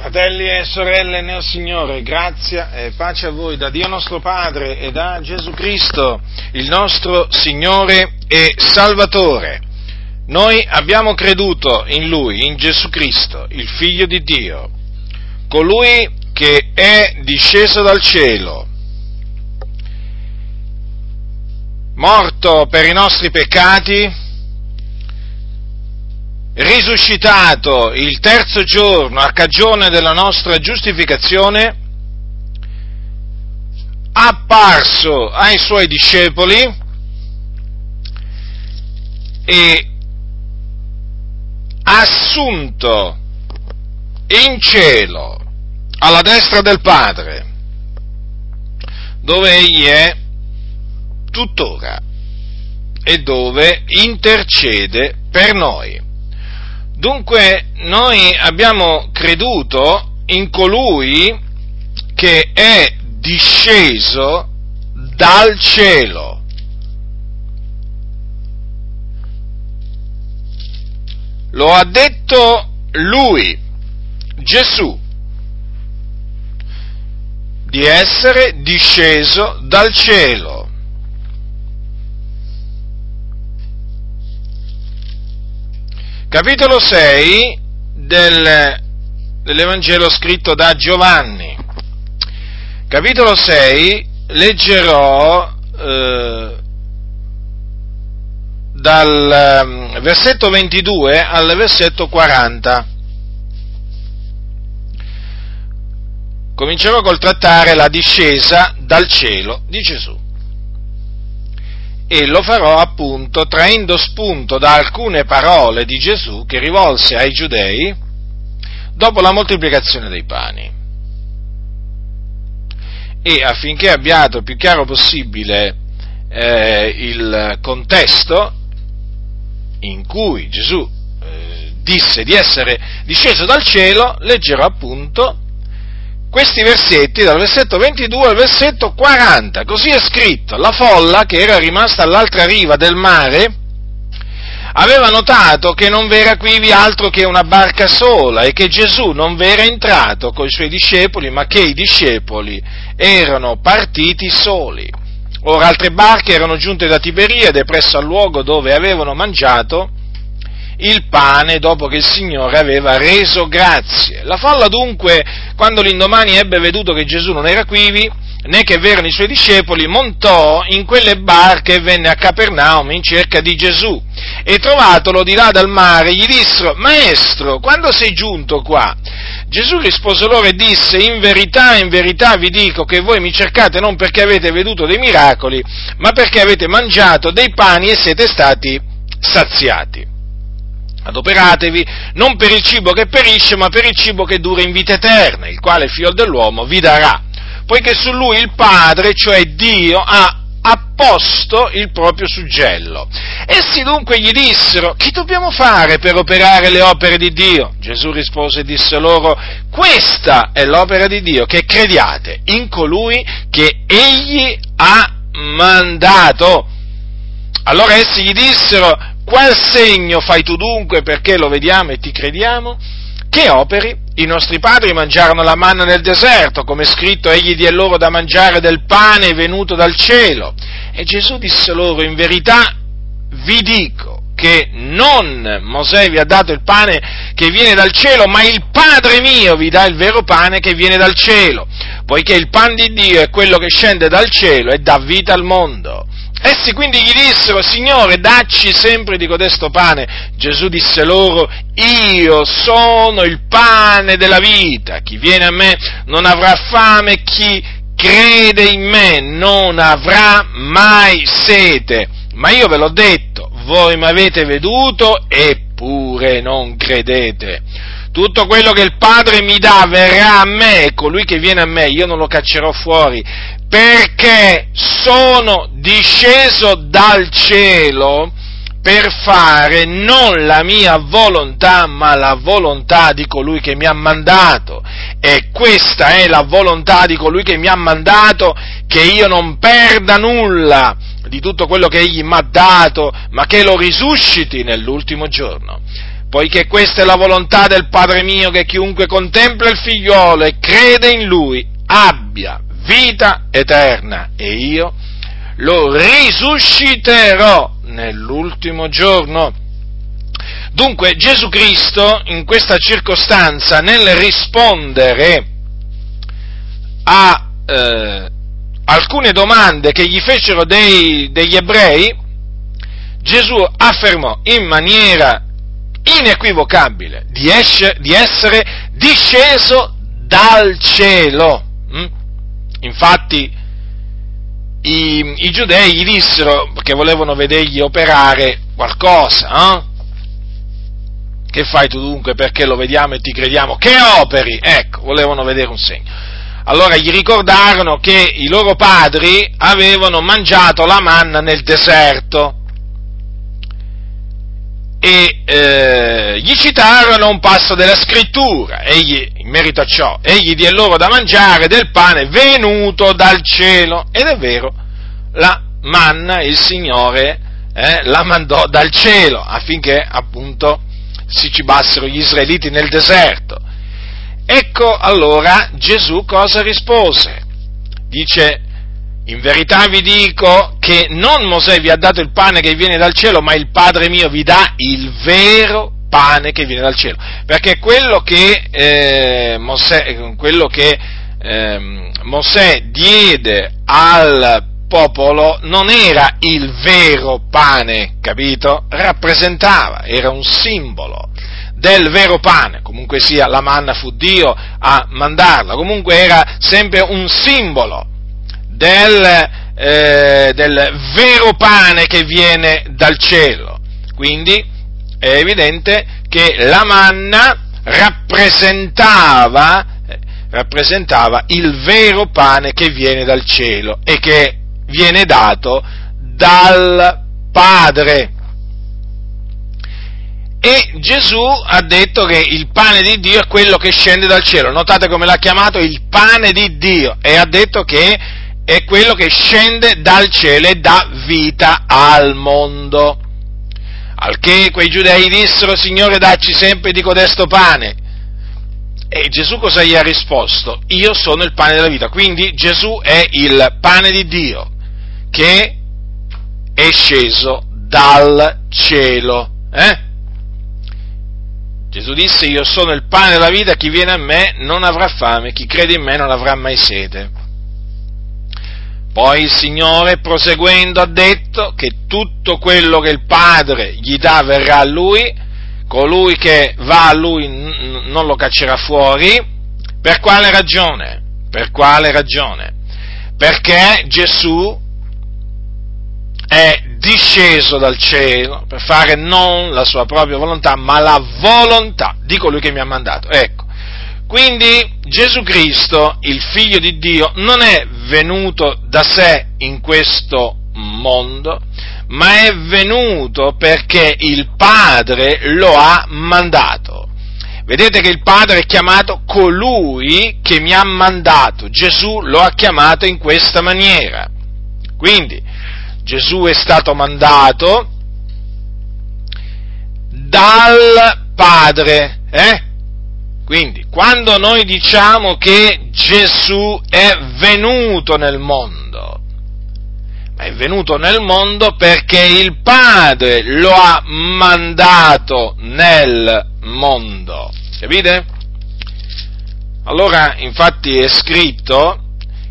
Fratelli e sorelle nel Signore, grazia e pace a voi da Dio nostro Padre e da Gesù Cristo, il nostro Signore e Salvatore. Noi abbiamo creduto in Lui, in Gesù Cristo, il Figlio di Dio, colui che è disceso dal cielo, morto per i nostri peccati, risuscitato il terzo giorno a cagione della nostra giustificazione, apparso ai suoi discepoli e assunto in cielo alla destra del Padre, dove egli è tuttora e dove intercede per noi. Dunque noi abbiamo creduto in colui che è disceso dal cielo. Lo ha detto lui, Gesù, di essere disceso dal cielo. Capitolo 6 del, dell'Evangelo scritto da Giovanni. Capitolo 6 leggerò eh, dal um, versetto 22 al versetto 40. Comincerò col trattare la discesa dal cielo di Gesù e lo farò appunto traendo spunto da alcune parole di Gesù che rivolse ai giudei dopo la moltiplicazione dei pani. E affinché abbiate più chiaro possibile eh, il contesto in cui Gesù eh, disse di essere disceso dal cielo, leggerò appunto questi versetti dal versetto 22 al versetto 40, così è scritto, la folla che era rimasta all'altra riva del mare aveva notato che non v'era quivi altro che una barca sola e che Gesù non v'era entrato con i suoi discepoli, ma che i discepoli erano partiti soli. Ora altre barche erano giunte da Tiberiade presso al luogo dove avevano mangiato il pane dopo che il Signore aveva reso grazie. La folla dunque, quando l'indomani ebbe veduto che Gesù non era quivi, né che v'erano i suoi discepoli, montò in quelle barche e venne a Capernaum in cerca di Gesù. E trovatolo di là dal mare, gli dissero, Maestro, quando sei giunto qua? Gesù rispose loro e disse, In verità, in verità vi dico che voi mi cercate non perché avete veduto dei miracoli, ma perché avete mangiato dei pani e siete stati saziati. Adoperatevi non per il cibo che perisce, ma per il cibo che dura in vita eterna, il quale il figlio dell'uomo vi darà, poiché su lui il Padre, cioè Dio, ha apposto il proprio suggello. Essi dunque gli dissero, che dobbiamo fare per operare le opere di Dio? Gesù rispose e disse loro, questa è l'opera di Dio, che crediate in colui che egli ha mandato. Allora essi gli dissero, qual segno fai tu dunque perché lo vediamo e ti crediamo? Che operi? I nostri padri mangiarono la manna nel deserto, come è scritto, egli diè loro da mangiare del pane venuto dal cielo. E Gesù disse loro, in verità vi dico che non Mosè vi ha dato il pane che viene dal cielo, ma il Padre mio vi dà il vero pane che viene dal cielo, poiché il pan di Dio è quello che scende dal cielo e dà vita al mondo. Essi quindi gli dissero, Signore, dacci sempre di codesto pane. Gesù disse loro, io sono il pane della vita. Chi viene a me non avrà fame, chi crede in me non avrà mai sete. Ma io ve l'ho detto, voi mi avete veduto eppure non credete. Tutto quello che il Padre mi dà verrà a me e colui che viene a me io non lo caccerò fuori perché sono disceso dal cielo per fare non la mia volontà, ma la volontà di colui che mi ha mandato. E questa è la volontà di colui che mi ha mandato, che io non perda nulla di tutto quello che egli mi ha dato, ma che lo risusciti nell'ultimo giorno. poiché questa è la volontà del Padre mio che chiunque contempla il figliolo e crede in lui abbia vita eterna e io lo risusciterò nell'ultimo giorno. Dunque Gesù Cristo in questa circostanza nel rispondere a eh, alcune domande che gli fecero dei, degli ebrei, Gesù affermò in maniera inequivocabile di, esce, di essere disceso dal cielo. Infatti i, i, giudei gli dissero che volevano vedergli operare qualcosa. Eh? Che fai tu dunque perché lo vediamo e ti crediamo? Che operi? Ecco, volevano vedere un segno. Allora gli ricordarono che i loro padri avevano mangiato la manna nel deserto e eh, gli citarono un passo della scrittura, egli, in merito a ciò, egli diede loro da mangiare del pane venuto dal cielo, ed è vero, la manna il Signore eh, la mandò dal cielo affinché appunto si cibassero gli israeliti nel deserto. Ecco allora Gesù cosa rispose? Dice, in verità vi dico che non Mosè vi ha dato il pane che viene dal cielo, ma il Padre mio vi dà il vero pane che viene dal cielo. Perché quello che, eh, Mosè, quello che eh, Mosè diede al popolo non era il vero pane, capito? Rappresentava, era un simbolo del vero pane, comunque sia la manna fu Dio a mandarla, comunque era sempre un simbolo del, eh, del vero pane che viene dal cielo. Quindi è evidente che la manna rappresentava, rappresentava il vero pane che viene dal cielo e che viene dato dal Padre. E Gesù ha detto che il pane di Dio è quello che scende dal cielo. Notate come l'ha chiamato il pane di Dio e ha detto che è quello che scende dal cielo e dà vita al mondo. Al che quei giudei dissero, Signore, dacci sempre di codesto pane. E Gesù cosa gli ha risposto? Io sono il pane della vita. Quindi Gesù è il pane di Dio che è sceso dal cielo. Eh? Gesù disse, io sono il pane della vita, chi viene a me non avrà fame, chi crede in me non avrà mai sete. Poi il Signore, proseguendo, ha detto che tutto quello che il Padre gli dà verrà a Lui, colui che va a Lui non lo caccerà fuori. Per quale ragione? Per quale ragione? Perché Gesù è disceso dal cielo per fare non la sua propria volontà, ma la volontà di colui che mi ha mandato. Ecco, quindi Gesù Cristo, il figlio di Dio, non è venuto da sé in questo mondo, ma è venuto perché il Padre lo ha mandato. Vedete che il Padre è chiamato colui che mi ha mandato. Gesù lo ha chiamato in questa maniera. Quindi, Gesù è stato mandato dal Padre, eh? Quindi, quando noi diciamo che Gesù è venuto nel mondo, ma è venuto nel mondo perché il Padre lo ha mandato nel mondo. Capite? Allora, infatti è scritto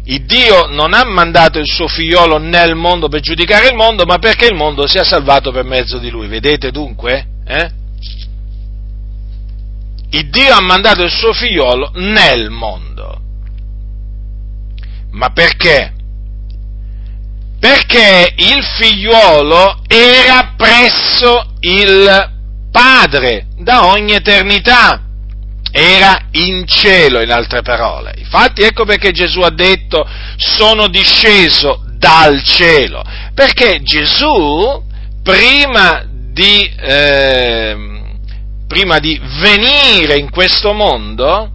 il Dio non ha mandato il suo figliolo nel mondo per giudicare il mondo, ma perché il mondo sia salvato per mezzo di lui. Vedete dunque? Eh? Il Dio ha mandato il suo figliolo nel mondo. Ma perché? Perché il figliuolo era presso il Padre da ogni eternità era in cielo, in altre parole. Infatti ecco perché Gesù ha detto sono disceso dal cielo, perché Gesù prima di, eh, prima di venire in questo mondo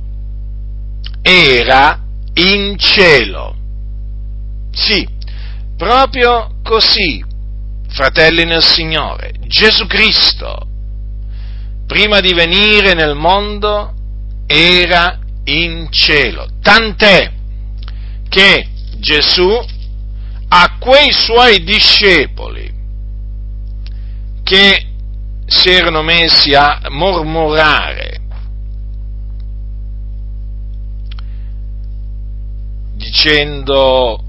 era in cielo. Sì, proprio così, fratelli nel Signore, Gesù Cristo prima di venire nel mondo, era in cielo. Tant'è che Gesù a quei suoi discepoli che si erano messi a mormorare dicendo,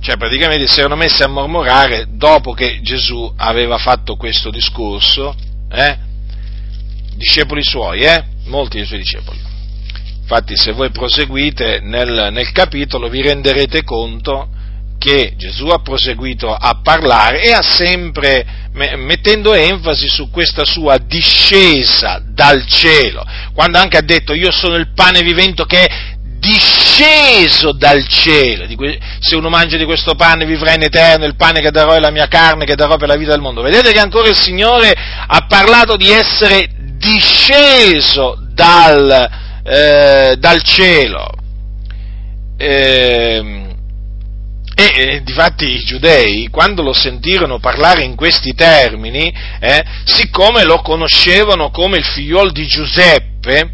cioè praticamente si erano messi a mormorare dopo che Gesù aveva fatto questo discorso, eh? discepoli suoi, eh? molti dei suoi discepoli. Infatti se voi proseguite nel, nel capitolo vi renderete conto che Gesù ha proseguito a parlare e ha sempre mettendo enfasi su questa sua discesa dal cielo, quando anche ha detto io sono il pane vivente che è disceso dal cielo, se uno mangia di questo pane vivrà in eterno, il pane che darò è la mia carne che darò per la vita del mondo. Vedete che ancora il Signore ha parlato di essere disceso dal, eh, dal cielo. Eh, e eh, difatti i giudei, quando lo sentirono parlare in questi termini, eh, siccome lo conoscevano come il figliol di Giuseppe,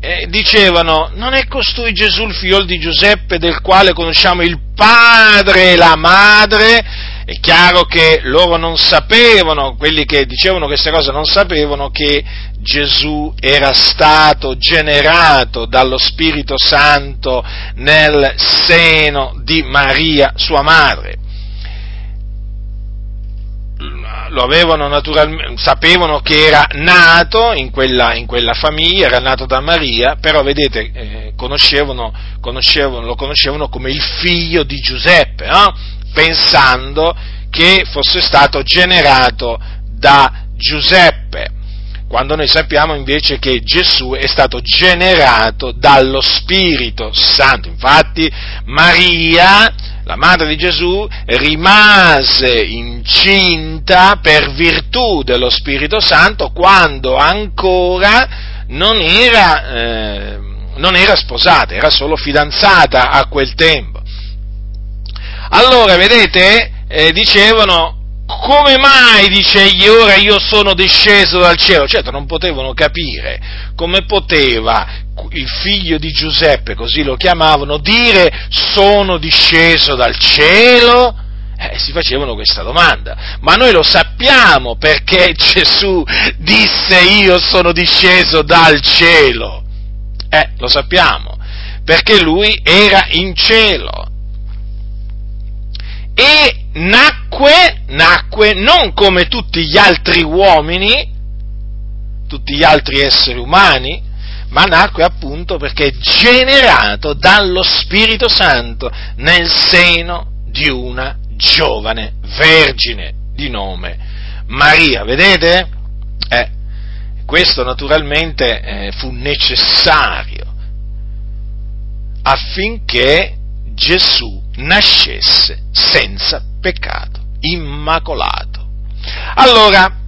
eh, dicevano, non è costui Gesù il figliol di Giuseppe del quale conosciamo il padre e la madre? È chiaro che loro non sapevano, quelli che dicevano queste cose non sapevano che Gesù era stato generato dallo Spirito Santo nel seno di Maria, sua madre. Sapevano che era nato in quella, in quella famiglia, era nato da Maria, però vedete, eh, conoscevano, conoscevano, lo conoscevano come il figlio di Giuseppe, no? pensando che fosse stato generato da Giuseppe, quando noi sappiamo invece che Gesù è stato generato dallo Spirito Santo. Infatti Maria, la madre di Gesù, rimase incinta per virtù dello Spirito Santo quando ancora non era, eh, non era sposata, era solo fidanzata a quel tempo. Allora, vedete, eh, dicevano, come mai, dice egli, ora io sono disceso dal cielo? Certo, non potevano capire come poteva il figlio di Giuseppe, così lo chiamavano, dire sono disceso dal cielo? Eh, si facevano questa domanda. Ma noi lo sappiamo perché Gesù disse io sono disceso dal cielo. Eh, lo sappiamo, perché lui era in cielo e nacque, nacque non come tutti gli altri uomini, tutti gli altri esseri umani, ma nacque appunto perché generato dallo Spirito Santo nel seno di una giovane vergine di nome Maria. Vedete? Eh, questo naturalmente eh, fu necessario affinché Gesù nascesse senza peccato, immacolato. Allora,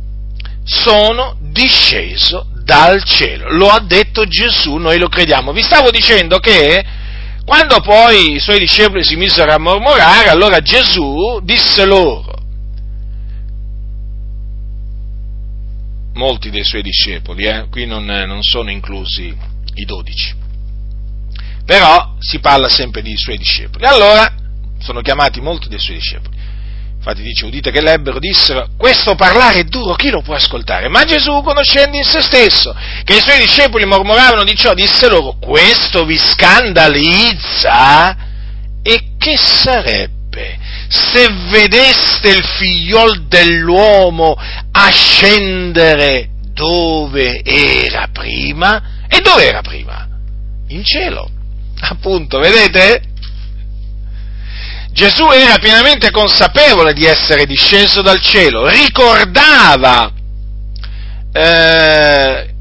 sono disceso dal cielo. Lo ha detto Gesù, noi lo crediamo. Vi stavo dicendo che quando poi i suoi discepoli si misero a mormorare, allora Gesù disse loro, molti dei suoi discepoli, eh, qui non, non sono inclusi i dodici, però si parla sempre di suoi discepoli. Allora, sono chiamati molti dei suoi discepoli. Infatti dice, udite che l'ebbero, dissero, questo parlare è duro, chi lo può ascoltare? Ma Gesù, conoscendo in se stesso, che i suoi discepoli mormoravano di ciò, disse loro, questo vi scandalizza? E che sarebbe se vedeste il figliol dell'uomo ascendere dove era prima? E dove era prima? In cielo. Appunto, vedete? Gesù era pienamente consapevole di essere disceso dal cielo, ricordava eh,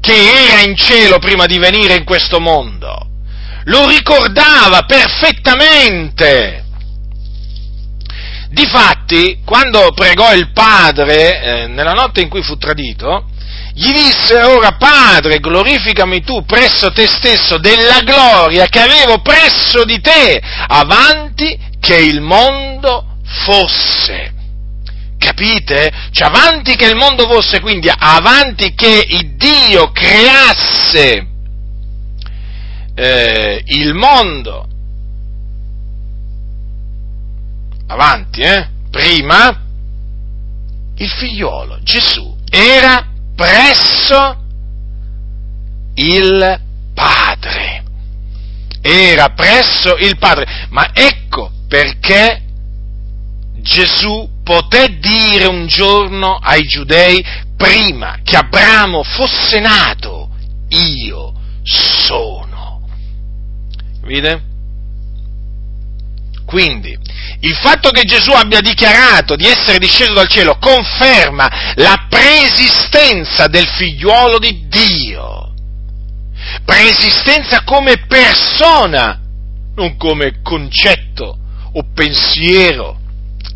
che era in cielo prima di venire in questo mondo, lo ricordava perfettamente. Difatti, quando pregò il Padre, eh, nella notte in cui fu tradito, gli disse ora Padre, glorificami tu presso te stesso della gloria che avevo presso di te avanti che il mondo fosse. Capite? Cioè, avanti che il mondo fosse, quindi avanti che il Dio creasse eh, il mondo, avanti, eh? Prima, il figliolo, Gesù, era presso il Padre. Era presso il Padre. Ma ecco perché Gesù poté dire un giorno ai giudei, prima che Abramo fosse nato, io sono. Vede? Quindi, il fatto che Gesù abbia dichiarato di essere disceso dal cielo conferma la preesistenza del figliuolo di Dio. Preesistenza come persona, non come concetto o pensiero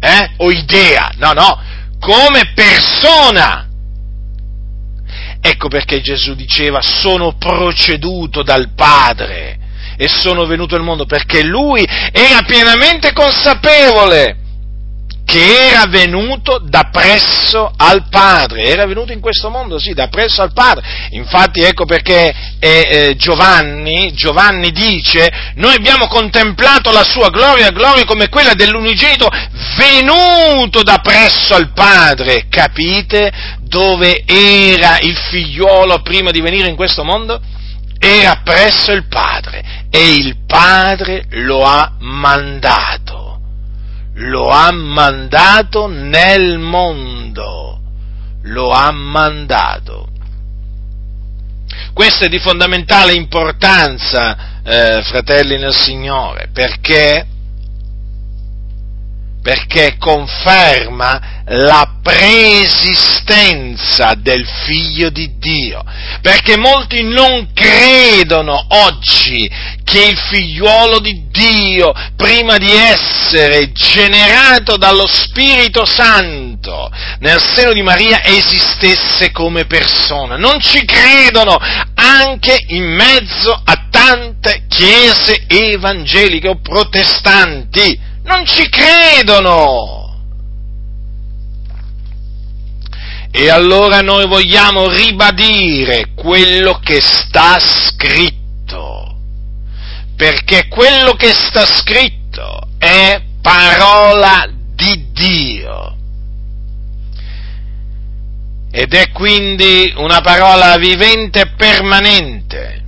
eh? o idea, no, no, come persona. Ecco perché Gesù diceva sono proceduto dal Padre e sono venuto al mondo perché lui era pienamente consapevole che era venuto da presso al Padre, era venuto in questo mondo, sì, da presso al Padre. Infatti ecco perché eh, eh, Giovanni, Giovanni dice, noi abbiamo contemplato la sua gloria, gloria come quella dell'unigenito venuto da presso al Padre. Capite dove era il figliolo prima di venire in questo mondo? Era presso il Padre e il Padre lo ha mandato. Lo ha mandato nel mondo. Lo ha mandato. Questo è di fondamentale importanza, eh, fratelli nel Signore, perché perché conferma la preesistenza del figlio di Dio, perché molti non credono oggi che il figliuolo di Dio, prima di essere generato dallo Spirito Santo nel seno di Maria, esistesse come persona. Non ci credono anche in mezzo a tante chiese evangeliche o protestanti non ci credono. E allora noi vogliamo ribadire quello che sta scritto, perché quello che sta scritto è parola di Dio. Ed è quindi una parola vivente e permanente.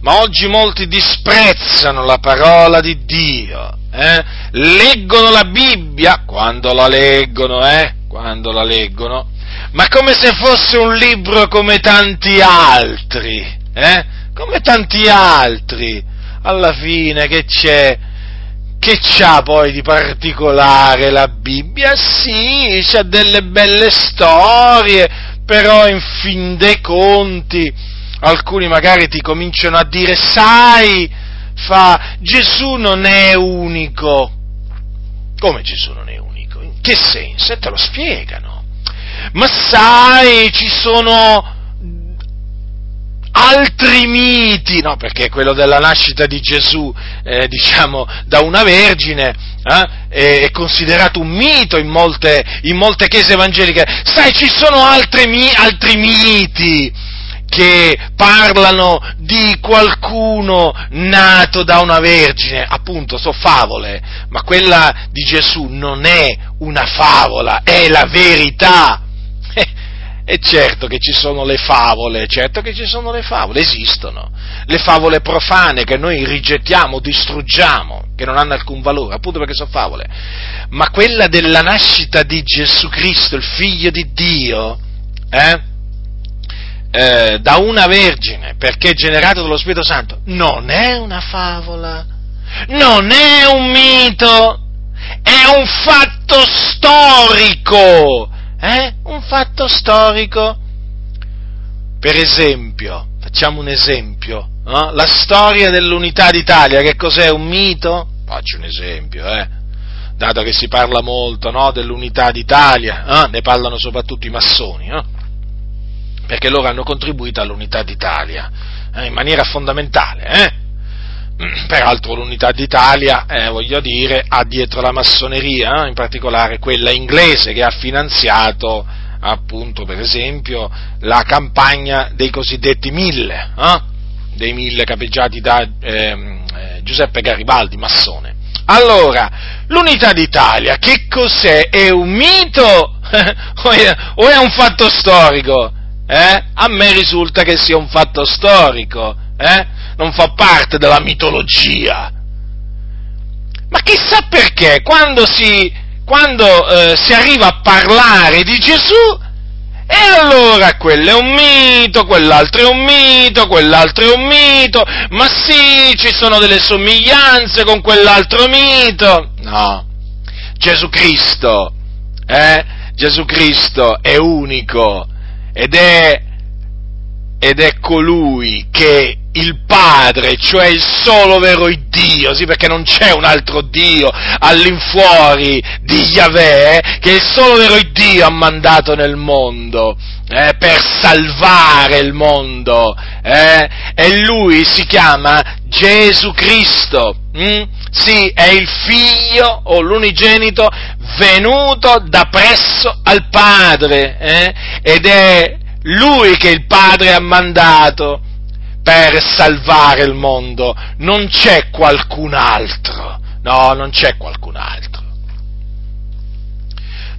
Ma oggi molti disprezzano la parola di Dio eh? leggono la Bibbia, quando la leggono, eh? Quando la leggono, ma come se fosse un libro come tanti altri, eh? Come tanti altri. Alla fine che c'è? Che c'ha poi di particolare la Bibbia? Sì, c'ha delle belle storie, però in fin dei conti alcuni magari ti cominciano a dire, sai, fa Gesù non è unico. Come Gesù non è unico? In che senso? E te lo spiegano. Ma sai, ci sono altri miti, no, perché quello della nascita di Gesù, eh, diciamo, da una vergine, eh, è considerato un mito in molte, in molte chiese evangeliche. Sai, ci sono altri, altri miti che parlano di qualcuno nato da una vergine, appunto, sono favole, ma quella di Gesù non è una favola, è la verità. E certo che ci sono le favole, certo che ci sono le favole, esistono. Le favole profane che noi rigettiamo, distruggiamo, che non hanno alcun valore, appunto perché sono favole. Ma quella della nascita di Gesù Cristo, il figlio di Dio, eh? eh, da una vergine perché generato dallo Spirito Santo non è una favola, non è un mito, è un fatto storico, eh? un fatto storico. Per esempio, facciamo un esempio, no? la storia dell'unità d'Italia, che cos'è un mito? Faccio un esempio, eh? dato che si parla molto no? dell'unità d'Italia, eh? ne parlano soprattutto i massoni, perché loro hanno contribuito all'unità d'Italia eh, in maniera fondamentale. Eh? Peraltro l'unità d'Italia, eh, voglio dire, ha dietro la massoneria, eh, in particolare quella inglese che ha finanziato appunto, per esempio, la campagna dei cosiddetti mille, eh, dei mille capeggiati da ehm, eh, Giuseppe Garibaldi, massone. Allora, l'unità d'Italia che cos'è? È un mito o, è, o è un fatto storico? Eh? A me risulta che sia un fatto storico, eh? Non fa parte della mitologia. Ma chissà perché quando si, quando, eh, si arriva a parlare di Gesù, e allora quello è un mito, quell'altro è un mito, quell'altro è un mito, ma sì, ci sono delle somiglianze con quell'altro mito. No, Gesù Cristo, eh? Gesù Cristo è unico ed è, ed è colui che il Padre, cioè il solo vero Dio, sì perché non c'è un altro Dio all'infuori di Yahweh, che il solo vero Dio ha mandato nel mondo eh, per salvare il mondo, eh, e lui si chiama Gesù Cristo, hm? sì, è il figlio o l'unigenito venuto da presso al Padre, eh, ed è lui che il Padre ha mandato per salvare il mondo, non c'è qualcun altro, no, non c'è qualcun altro,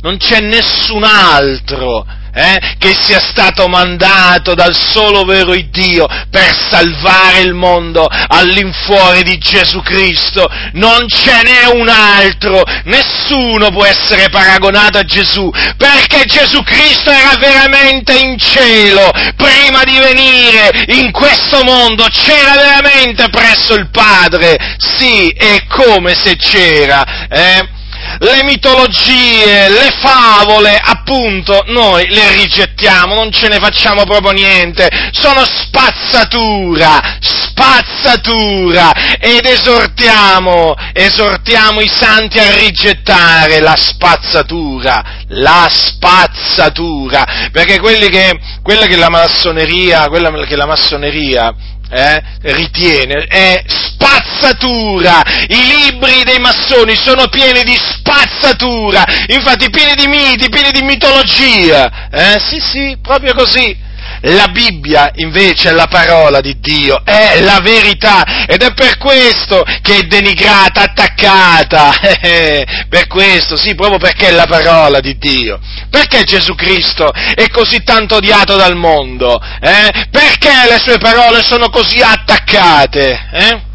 non c'è nessun altro eh, che sia stato mandato dal solo vero Dio per salvare il mondo all'infuori di Gesù Cristo. Non ce n'è un altro, nessuno può essere paragonato a Gesù, perché Gesù Cristo era veramente in cielo prima di venire in questo mondo, c'era veramente presso il Padre, sì, è come se c'era. Eh? Le mitologie, le favole, appunto, noi le rigettiamo, non ce ne facciamo proprio niente, sono spazzatura, spazzatura, ed esortiamo, esortiamo i santi a rigettare la spazzatura, la spazzatura, perché quelli che, quella che la massoneria, quella che la massoneria eh, ritiene è spazzatura. I libri dei massoni sono pieni di spazzatura, infatti pieni di miti, pieni di mitologia. Eh, sì, sì, proprio così. La Bibbia invece è la parola di Dio, è la verità ed è per questo che è denigrata, attaccata, per questo, sì, proprio perché è la parola di Dio. Perché Gesù Cristo è così tanto odiato dal mondo? Eh? Perché le sue parole sono così attaccate? Eh?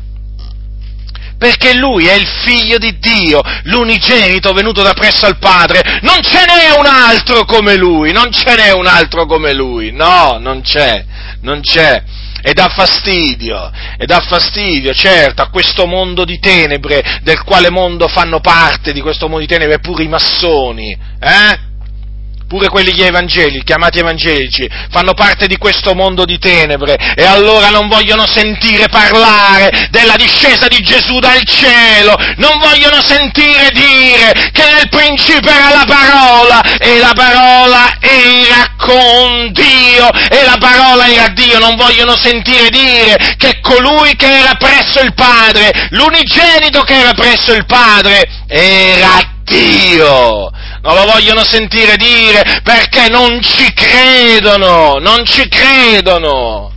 Perché lui è il figlio di Dio, l'unigenito venuto da presso al Padre. Non ce n'è un altro come lui, non ce n'è un altro come lui, no, non c'è, non c'è. E dà fastidio, e dà fastidio, certo, a questo mondo di tenebre, del quale mondo fanno parte di questo mondo di tenebre pure i massoni, eh? Pure quelli gli evangeli, chiamati evangelici, fanno parte di questo mondo di tenebre. E allora non vogliono sentire parlare della discesa di Gesù dal cielo, non vogliono sentire dire che nel principio era la parola e la parola era con Dio e la parola era Dio, non vogliono sentire dire che colui che era presso il Padre, l'unigenito che era presso il Padre, era Dio non lo vogliono sentire dire perché non ci credono, non ci credono.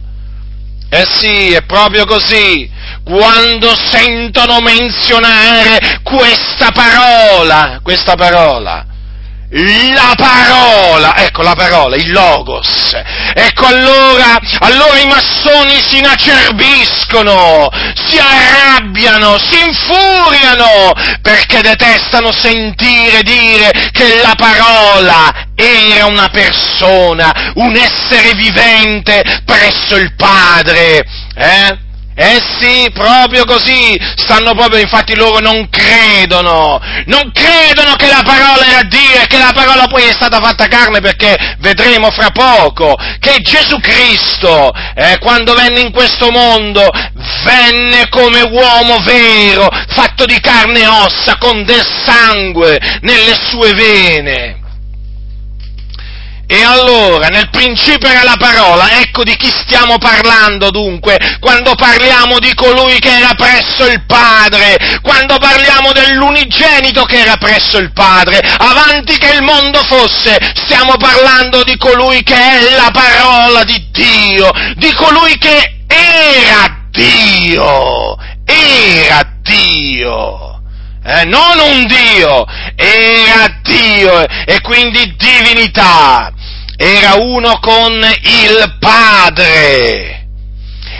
Eh sì, è proprio così. Quando sentono menzionare questa parola, questa parola, la parola, ecco la parola, il logos. Ecco allora, allora i massoni si inacerbiscono, si arrabbiano, si infuriano, perché detestano sentire dire che la parola era una persona, un essere vivente presso il Padre. Eh? Eh sì, proprio così, stanno proprio, infatti loro non credono, non credono che la parola era Dio e che la parola poi è stata fatta carne perché vedremo fra poco che Gesù Cristo, eh, quando venne in questo mondo, venne come uomo vero, fatto di carne e ossa, con del sangue nelle sue vene E allora, nel principio era la parola, ecco di chi stiamo parlando dunque, quando parliamo di colui che era presso il Padre, quando parliamo dell'unigenito che era presso il Padre, avanti che il mondo fosse, stiamo parlando di colui che è la parola di Dio, di colui che era Dio, era Dio eh, non un Dio, era Dio e quindi divinità, era uno con il Padre.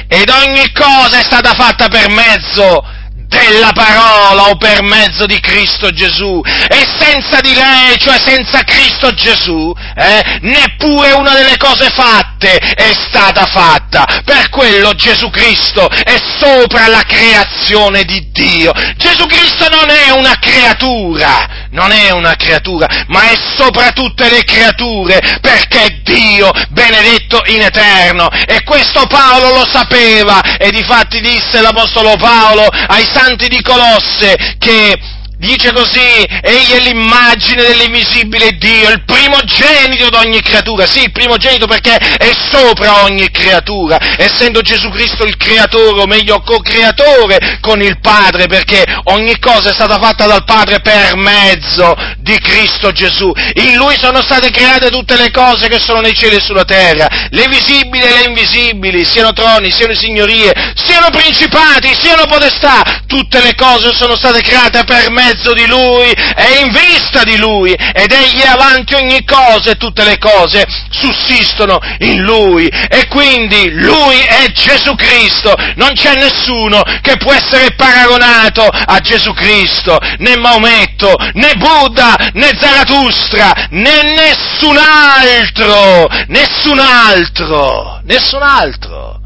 Ed ogni cosa è stata fatta per mezzo della parola o per mezzo di Cristo Gesù. E senza di lei, cioè senza Cristo Gesù, eh, neppure una delle cose fatte è stata fatta. Per quello Gesù Cristo è sopra la creazione di Dio. Gesù Cristo non è una creatura, non è una creatura, ma è sopra tutte le creature, perché Dio, benedetto in eterno. E questo Paolo lo sapeva, e difatti disse l'Apostolo Paolo ai santi santi di Colosse che Dice così, egli è l'immagine dell'invisibile Dio, il primogenito di ogni creatura, sì, il primogenito perché è sopra ogni creatura, essendo Gesù Cristo il creatore, o meglio co-creatore con il Padre, perché ogni cosa è stata fatta dal Padre per mezzo di Cristo Gesù. In Lui sono state create tutte le cose che sono nei cieli e sulla terra, le visibili e le invisibili, siano troni, siano signorie, siano principati, siano potestà, tutte le cose sono state create per mezzo mezzo di Lui e in vista di Lui ed Egli è avanti ogni cosa e tutte le cose sussistono in Lui e quindi Lui è Gesù Cristo, non c'è nessuno che può essere paragonato a Gesù Cristo, né Maometto, né Buddha, né Zarathustra, né nessun altro, nessun altro, nessun altro.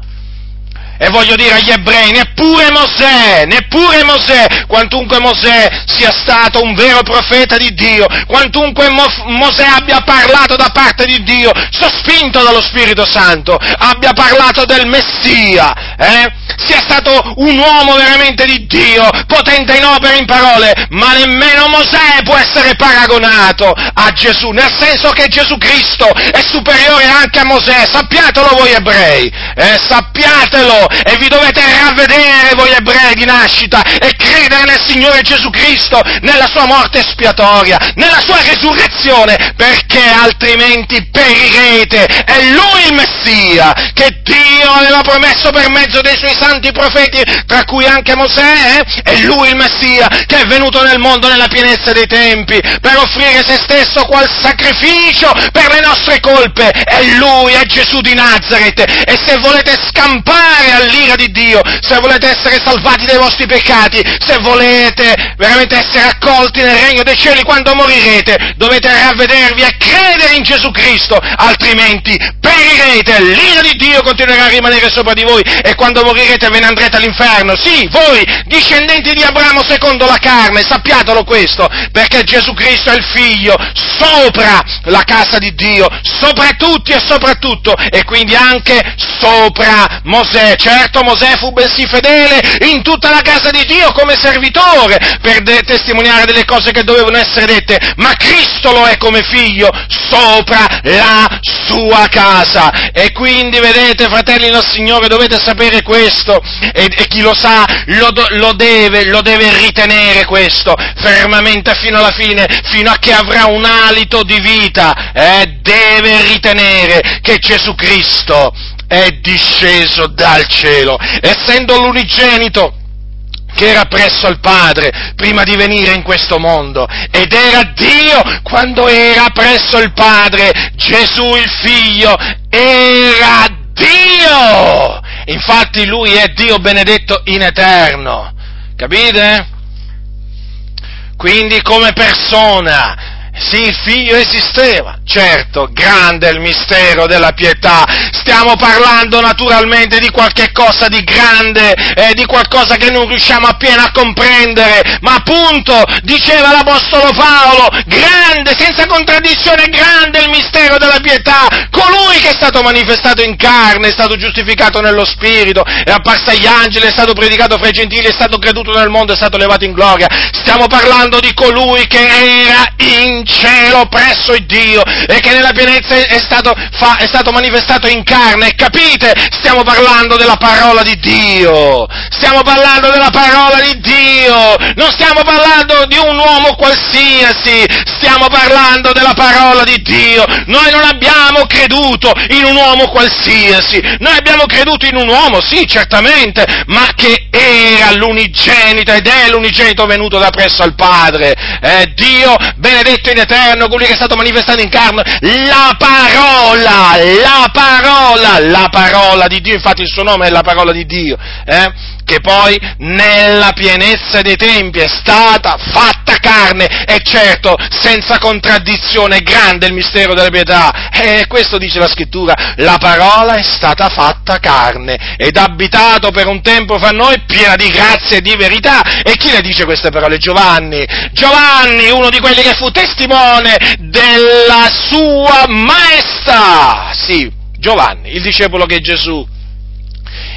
E voglio dire agli ebrei, neppure Mosè, neppure Mosè, quantunque Mosè sia stato un vero profeta di Dio, quantunque Mo- Mosè abbia parlato da parte di Dio, sospinto dallo Spirito Santo, abbia parlato del Messia, eh? sia stato un uomo veramente di Dio, potente in opere e in parole, ma nemmeno Mosè può essere paragonato a Gesù, nel senso che Gesù Cristo è superiore anche a Mosè, sappiatelo voi ebrei, eh? sappiatelo, e vi dovete ravvedere voi ebrei di nascita e credere nel Signore Gesù Cristo, nella sua morte espiatoria, nella sua resurrezione, perché altrimenti perirete. È Lui il Messia che Dio aveva promesso per mezzo dei suoi santi profeti, tra cui anche Mosè, eh? è Lui il Messia che è venuto nel mondo nella pienezza dei tempi per offrire se stesso qual sacrificio per le nostre colpe. È Lui, è Gesù di Nazareth. E se volete scampare all'ira di Dio, se volete essere salvati dai vostri peccati, se volete veramente essere accolti nel regno dei cieli quando morirete, dovete ravvedervi e credere in Gesù Cristo, altrimenti perirete, l'ira di Dio continuerà a rimanere sopra di voi e quando morirete ve ne andrete all'inferno. Sì, voi, discendenti di Abramo secondo la carne, sappiatelo questo, perché Gesù Cristo è il figlio sopra la casa di Dio, sopra tutti e soprattutto, e quindi anche sopra Mosè, Certo Mosè fu bensì fedele in tutta la casa di Dio come servitore per de- testimoniare delle cose che dovevano essere dette, ma Cristo lo è come figlio sopra la sua casa. E quindi vedete, fratelli del Signore, dovete sapere questo e, e chi lo sa lo, lo, deve, lo deve ritenere questo fermamente fino alla fine, fino a che avrà un alito di vita. Eh, deve ritenere che Gesù Cristo è disceso dal cielo, essendo l'unigenito che era presso al Padre prima di venire in questo mondo ed era Dio quando era presso il Padre, Gesù il Figlio era Dio! Infatti lui è Dio benedetto in eterno, capite? Quindi come persona sì, il figlio esisteva, certo, grande il mistero della pietà. Stiamo parlando naturalmente di qualche cosa di grande, eh, di qualcosa che non riusciamo appieno a comprendere, ma appunto, diceva l'Apostolo Paolo, grande, senza contraddizione, grande il mistero della pietà. Colui che è stato manifestato in carne, è stato giustificato nello Spirito, è apparso agli angeli, è stato predicato fra i gentili, è stato creduto nel mondo, è stato levato in gloria. Stiamo parlando di colui che era in cielo presso il Dio e che nella pienezza è stato, fa, è stato manifestato in carne. Capite? Stiamo parlando della parola di Dio. Stiamo parlando della parola di Dio. Non stiamo parlando di un uomo qualsiasi. Stiamo parlando della parola di Dio. Noi non abbiamo creduto in un uomo qualsiasi. Noi abbiamo creduto in un uomo, sì, certamente, ma che era l'unigenito ed è l'unigenito venuto da presso al Padre. Eh, Dio, benedetto in eterno, colui che è stato manifestato in carne, la parola, la parola, la parola di Dio, infatti il suo nome è la parola di Dio, eh? che poi nella pienezza dei tempi è stata fatta carne, e certo, senza contraddizione, grande il mistero della pietà, e questo dice la scrittura, la parola è stata fatta carne, ed abitato per un tempo fra noi, piena di grazia e di verità, e chi le dice queste parole? Giovanni, Giovanni, uno di quelli che fu testimone della sua maestà, sì, Giovanni, il discepolo che Gesù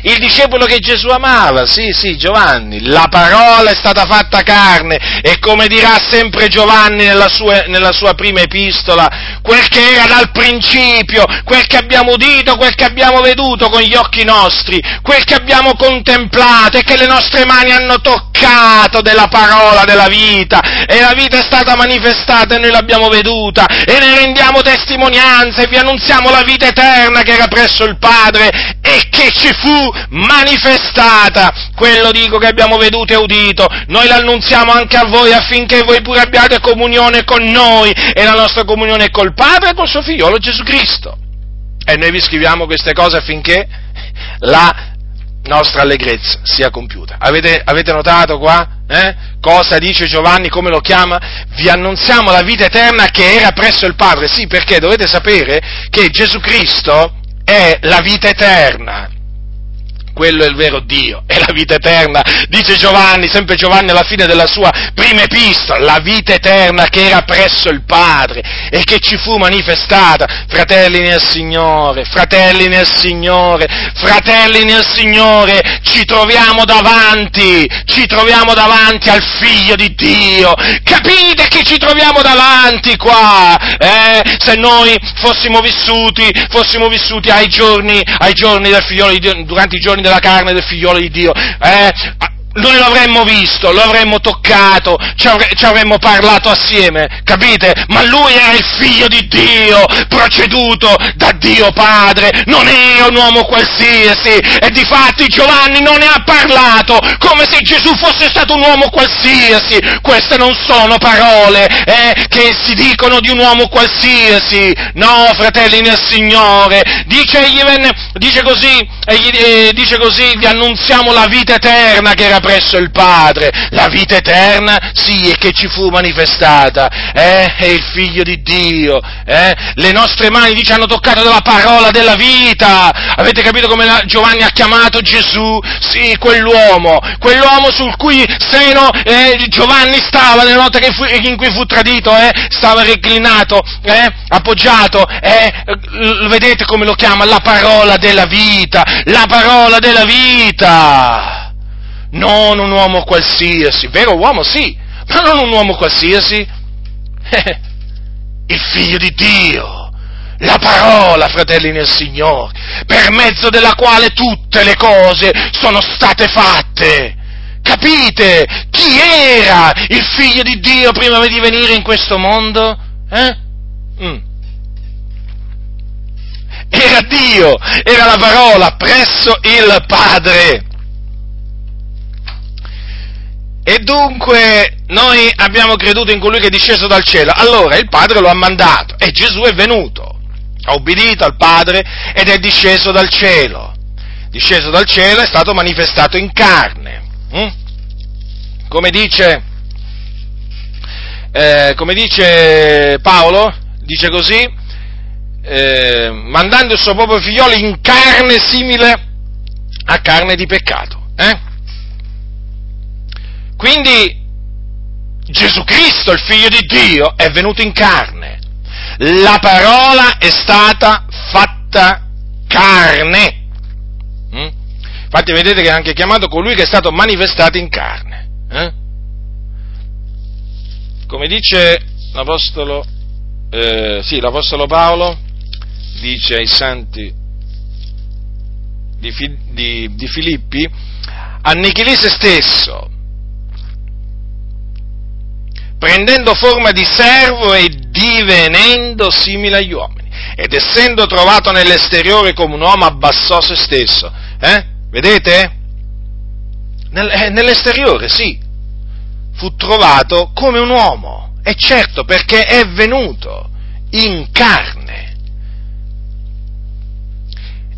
il discepolo che Gesù amava, sì, sì, Giovanni, la parola è stata fatta carne e come dirà sempre Giovanni nella sua, nella sua prima epistola, quel che era dal principio, quel che abbiamo udito, quel che abbiamo veduto con gli occhi nostri, quel che abbiamo contemplato e che le nostre mani hanno toccato della parola della vita. E la vita è stata manifestata e noi l'abbiamo veduta. E ne rendiamo testimonianza e vi annunziamo la vita eterna che era presso il Padre e che ci fu manifestata, quello dico che abbiamo veduto e udito, noi l'annunziamo anche a voi affinché voi pure abbiate comunione con noi e la nostra comunione è col Padre e col suo figliolo Gesù Cristo. E noi vi scriviamo queste cose affinché la nostra allegrezza sia compiuta. Avete, avete notato qua? Eh? Cosa dice Giovanni, come lo chiama? Vi annunziamo la vita eterna che era presso il Padre. Sì, perché dovete sapere che Gesù Cristo è la vita eterna quello è il vero Dio, è la vita eterna. Dice Giovanni, sempre Giovanni alla fine della sua prima epistola, la vita eterna che era presso il Padre e che ci fu manifestata. Fratelli nel Signore, fratelli nel Signore, fratelli nel Signore, ci troviamo davanti, ci troviamo davanti al Figlio di Dio. Capite che ci troviamo davanti qua? Eh? Se noi fossimo vissuti, fossimo vissuti ai giorni, ai giorni del Figlio di Dio, durante i giorni della carne del figliolo di Dio. Eh? Noi lo avremmo visto, lo avremmo toccato, ci, avre- ci, avremmo parlato assieme, capite? Ma lui era il figlio di Dio, proceduto da Dio Padre, non era un uomo qualsiasi, e di fatti Giovanni non ne ha parlato come se Gesù fosse stato un uomo qualsiasi. Queste non sono parole eh, che si dicono di un uomo qualsiasi, no, fratelli nel Signore, dice, venne, dice così, eh, dice così, vi annunziamo la vita eterna che era presso il Padre, la vita eterna, sì, e che ci fu manifestata, eh, è il Figlio di Dio, eh, le nostre mani, dice, hanno toccato della parola della vita, avete capito come Giovanni ha chiamato Gesù? Sì, quell'uomo, quell'uomo sul cui seno eh, Giovanni stava nella notte fu, in cui fu tradito, eh, stava reclinato, eh, appoggiato, eh, vedete come lo chiama? La parola della vita, la parola della vita non un uomo qualsiasi, vero uomo sì, ma non un uomo qualsiasi, il figlio di Dio, la parola, fratelli nel Signore, per mezzo della quale tutte le cose sono state fatte. Capite chi era il figlio di Dio prima di venire in questo mondo? Eh? Mm. Era Dio, era la parola presso il Padre. E dunque noi abbiamo creduto in colui che è disceso dal cielo. Allora il Padre lo ha mandato e Gesù è venuto, ha obbedito al Padre ed è disceso dal cielo. Disceso dal cielo è stato manifestato in carne. Hm? Come, dice, eh, come dice Paolo, dice così, eh, mandando il suo proprio figliolo in carne simile a carne di peccato. Eh? Quindi Gesù Cristo, il figlio di Dio, è venuto in carne. La parola è stata fatta carne. Mm? Infatti vedete che è anche chiamato colui che è stato manifestato in carne. Eh? Come dice l'Apostolo, eh, sì, l'Apostolo Paolo dice ai santi di, di, di Filippi, annichilì se stesso, prendendo forma di servo e divenendo simile agli uomini, ed essendo trovato nell'esteriore come un uomo abbassò se stesso. Eh? Vedete? Eh, nell'esteriore, sì, fu trovato come un uomo, e certo perché è venuto in carne.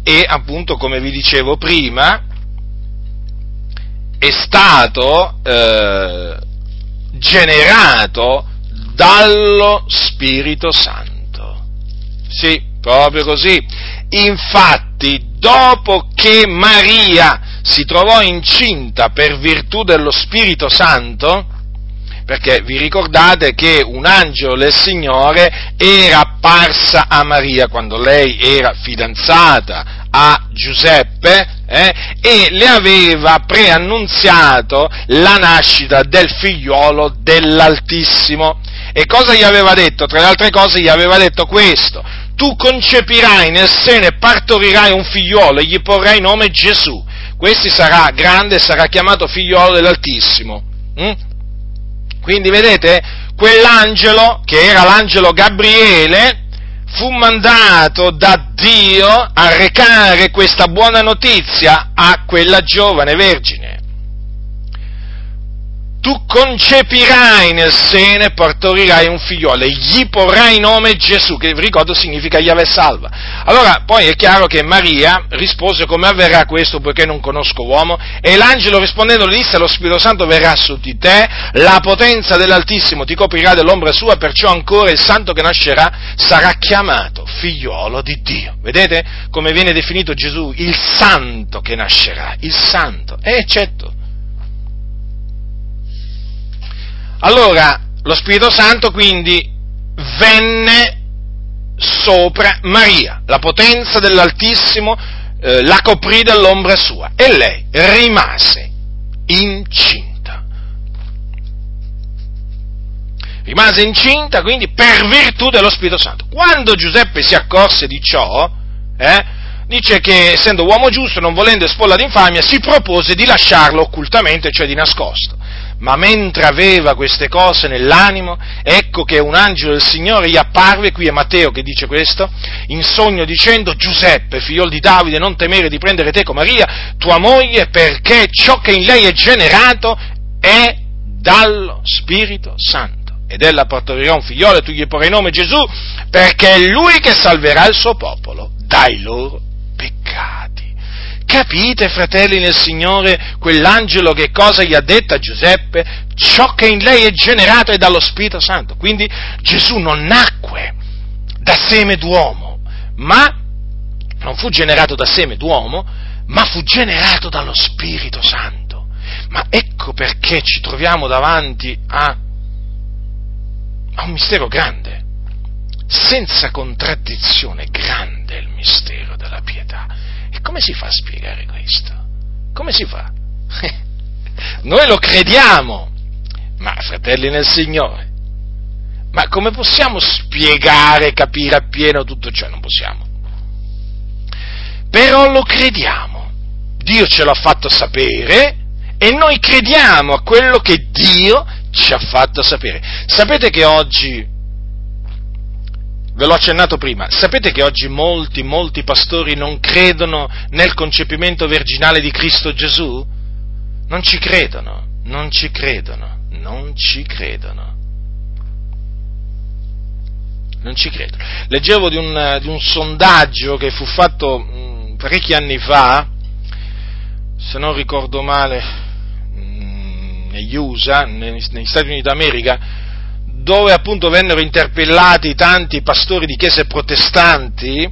E appunto, come vi dicevo prima, è stato eh, generato dallo Spirito Santo. Sì, proprio così. Infatti, dopo che Maria si trovò incinta per virtù dello Spirito Santo, perché vi ricordate che un angelo del Signore era apparsa a Maria quando lei era fidanzata a Giuseppe eh, e le aveva preannunziato la nascita del figliolo dell'Altissimo. E cosa gli aveva detto? Tra le altre cose gli aveva detto questo, tu concepirai nel seno e partorirai un figliolo e gli porrai nome Gesù. Questi sarà grande e sarà chiamato figliolo dell'Altissimo. Mm? Quindi vedete, quell'angelo, che era l'angelo Gabriele, fu mandato da Dio a recare questa buona notizia a quella giovane vergine tu concepirai nel seno e partorirai un figliolo e gli porrai nome Gesù, che ricordo significa Yahweh salva. Allora, poi è chiaro che Maria rispose come avverrà questo poiché non conosco uomo e l'angelo rispondendo le disse lo Spirito Santo verrà su di te, la potenza dell'Altissimo ti coprirà dell'ombra sua, perciò ancora il santo che nascerà sarà chiamato figliolo di Dio. Vedete come viene definito Gesù? Il santo che nascerà, il santo. E certo, Allora, lo Spirito Santo quindi venne sopra Maria, la potenza dell'Altissimo eh, la coprì dell'ombra sua e lei rimase incinta. Rimase incinta quindi per virtù dello Spirito Santo. Quando Giuseppe si accorse di ciò, eh, dice che essendo uomo giusto, non volendo esporla d'infamia, si propose di lasciarlo occultamente, cioè di nascosto ma mentre aveva queste cose nell'animo, ecco che un angelo del Signore gli apparve, qui è Matteo che dice questo, in sogno dicendo Giuseppe, figlio di Davide, non temere di prendere te con Maria, tua moglie, perché ciò che in lei è generato è dallo Spirito Santo. Ed ella partorirà un figliolo e tu gli porrai nome Gesù, perché è lui che salverà il suo popolo dai loro. Capite, fratelli nel Signore, quell'angelo che cosa gli ha detto a Giuseppe? Ciò che in lei è generato è dallo Spirito Santo. Quindi Gesù non nacque da seme d'uomo, ma non fu generato da seme d'uomo, ma fu generato dallo Spirito Santo. Ma ecco perché ci troviamo davanti a, a un mistero grande, senza contraddizione, grande il mistero della pietà come si fa a spiegare questo? Come si fa? Noi lo crediamo, ma fratelli nel Signore, ma come possiamo spiegare, capire appieno tutto ciò? Non possiamo. Però lo crediamo. Dio ce l'ha fatto sapere e noi crediamo a quello che Dio ci ha fatto sapere. Sapete che oggi ve l'ho accennato prima, sapete che oggi molti, molti pastori non credono nel concepimento virginale di Cristo Gesù? Non ci credono, non ci credono, non ci credono. Non ci credo. Leggevo di un, di un sondaggio che fu fatto mh, parecchi anni fa, se non ricordo male, mh, negli USA, negli, negli Stati Uniti d'America, dove appunto vennero interpellati tanti pastori di chiese protestanti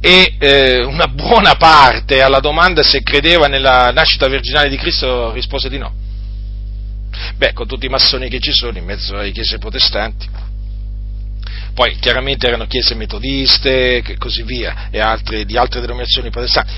e eh, una buona parte alla domanda se credeva nella nascita virginale di Cristo rispose di no. Beh, con tutti i massoni che ci sono in mezzo alle chiese protestanti. Poi chiaramente erano chiese metodiste e così via, e altre, di altre denominazioni protestanti.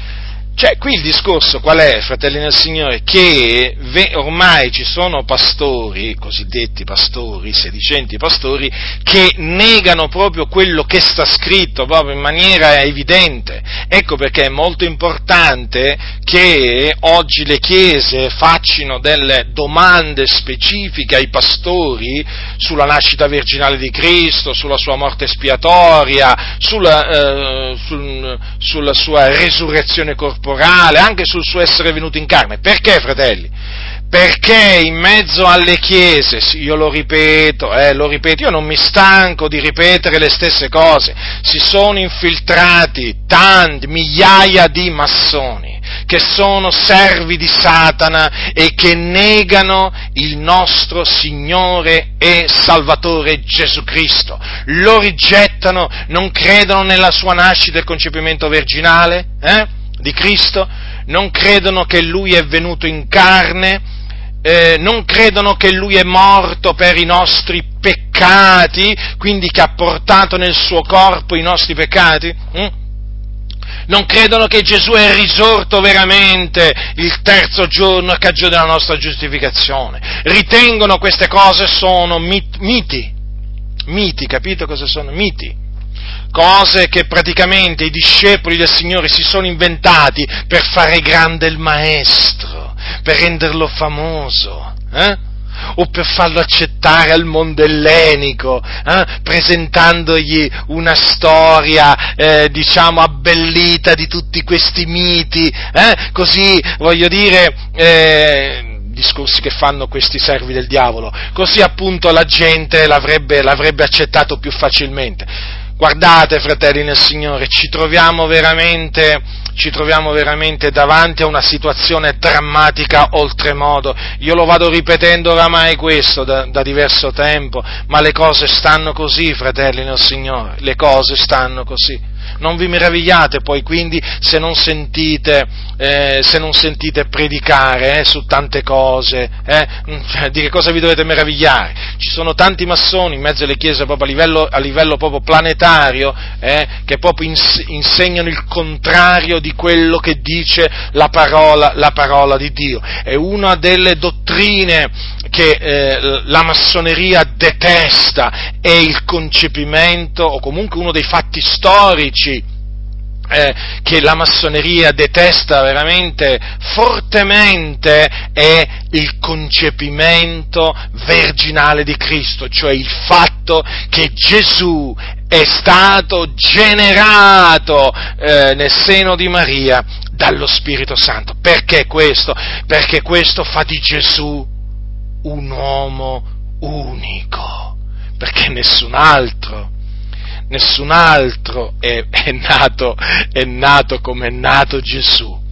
Cioè, qui il discorso qual è, fratelli del Signore? Che ormai ci sono pastori, cosiddetti pastori, sedicenti pastori, che negano proprio quello che sta scritto, proprio in maniera evidente. Ecco perché è molto importante che oggi le chiese faccino delle domande specifiche ai pastori sulla nascita virginale di Cristo, sulla sua morte espiatoria, sulla, eh, sul, sulla sua resurrezione corporale, corporale, anche sul suo essere venuto in carne. Perché, fratelli? Perché in mezzo alle chiese, io lo ripeto, eh, lo ripeto, io non mi stanco di ripetere le stesse cose, si sono infiltrati tanti, migliaia di massoni che sono servi di Satana e che negano il nostro Signore e Salvatore Gesù Cristo. Lo rigettano, non credono nella sua nascita e concepimento virginale, eh? Di Cristo, non credono che Lui è venuto in carne, eh, non credono che Lui è morto per i nostri peccati, quindi che ha portato nel suo corpo i nostri peccati. Hm? Non credono che Gesù è risorto veramente il terzo giorno a cagione della nostra giustificazione. Ritengono queste cose sono miti. Miti, capito cosa sono? Miti cose che praticamente i discepoli del Signore si sono inventati per fare grande il Maestro, per renderlo famoso. Eh? o per farlo accettare al mondo ellenico, eh, presentandogli una storia, eh, diciamo, abbellita di tutti questi miti, eh, così, voglio dire, eh, discorsi che fanno questi servi del diavolo, così appunto la gente l'avrebbe, l'avrebbe accettato più facilmente. Guardate, fratelli nel Signore, ci troviamo veramente, ci troviamo veramente davanti a una situazione drammatica oltremodo. Io lo vado ripetendo oramai questo da, da diverso tempo, ma le cose stanno così, fratelli nel Signore, le cose stanno così. Non vi meravigliate poi quindi se non sentite, eh, se non sentite predicare eh, su tante cose, eh? Di che cosa vi dovete meravigliare? Ci sono tanti massoni in mezzo alle chiese proprio a livello, a livello proprio planetario eh, che proprio ins- insegnano il contrario di quello che dice la parola, la parola di Dio. È una delle dottrine che eh, la massoneria detesta è il concepimento o comunque uno dei fatti storici eh, che la massoneria detesta veramente fortemente è il concepimento virginale di Cristo, cioè il fatto che Gesù è stato generato eh, nel seno di Maria dallo Spirito Santo. Perché questo? Perché questo fa di Gesù un uomo unico, perché nessun altro, nessun altro è, è, nato, è nato come è nato Gesù.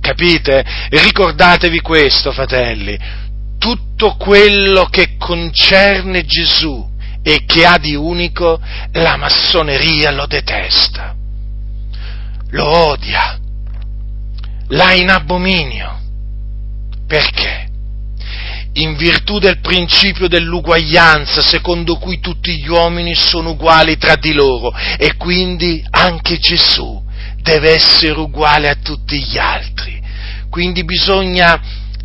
Capite? Ricordatevi questo, fratelli, tutto quello che concerne Gesù e che ha di unico, la massoneria lo detesta, lo odia, l'ha in abominio. Perché? In virtù del principio dell'uguaglianza secondo cui tutti gli uomini sono uguali tra di loro e quindi anche Gesù deve essere uguale a tutti gli altri. Quindi bisogna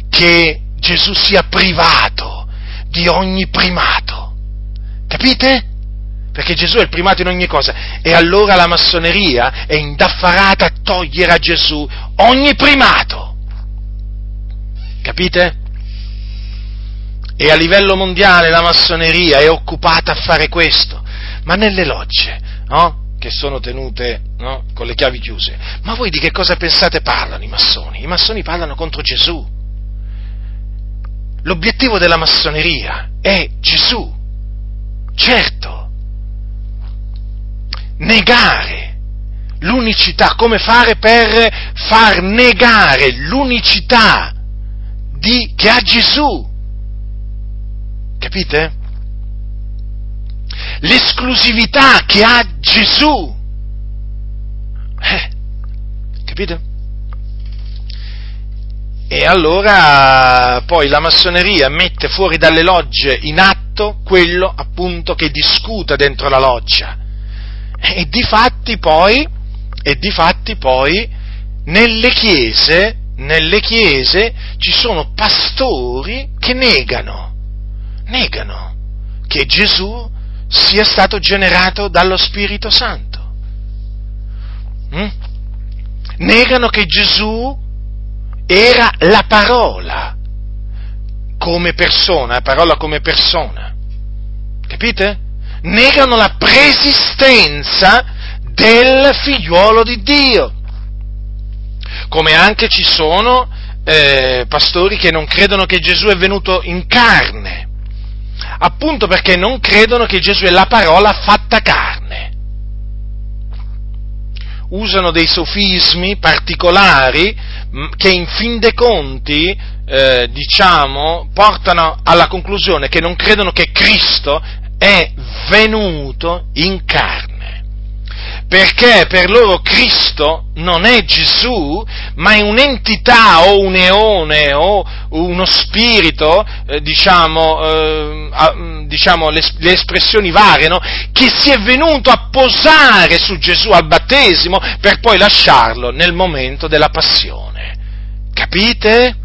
che Gesù sia privato di ogni primato. Capite? Perché Gesù è il primato in ogni cosa. E allora la massoneria è indaffarata a togliere a Gesù ogni primato. Capite? E a livello mondiale la massoneria è occupata a fare questo, ma nelle logge, no? che sono tenute no? con le chiavi chiuse. Ma voi di che cosa pensate parlano i massoni? I massoni parlano contro Gesù. L'obiettivo della massoneria è Gesù, certo. Negare l'unicità, come fare per far negare l'unicità di, che ha Gesù Capite? L'esclusività che ha Gesù. Eh, capite? E allora poi la massoneria mette fuori dalle logge in atto quello appunto che discuta dentro la loggia. E di fatti poi, e di fatti poi nelle chiese, nelle chiese ci sono pastori che negano, negano che Gesù sia stato generato dallo Spirito Santo. Mm? Negano che Gesù era la parola come persona, la parola come persona. Capite? Negano la preesistenza del figliuolo di Dio. Come anche ci sono eh, pastori che non credono che Gesù è venuto in carne, appunto perché non credono che Gesù è la parola fatta carne. Usano dei sofismi particolari che in fin dei conti, eh, diciamo, portano alla conclusione che non credono che Cristo è venuto in carne perché per loro Cristo non è Gesù, ma è un'entità o un eone o uno spirito, eh, diciamo, eh, mm, diciamo le, le, espressioni variano, che si è venuto a posare su Gesù al battesimo per poi lasciarlo nel momento della passione. Capite?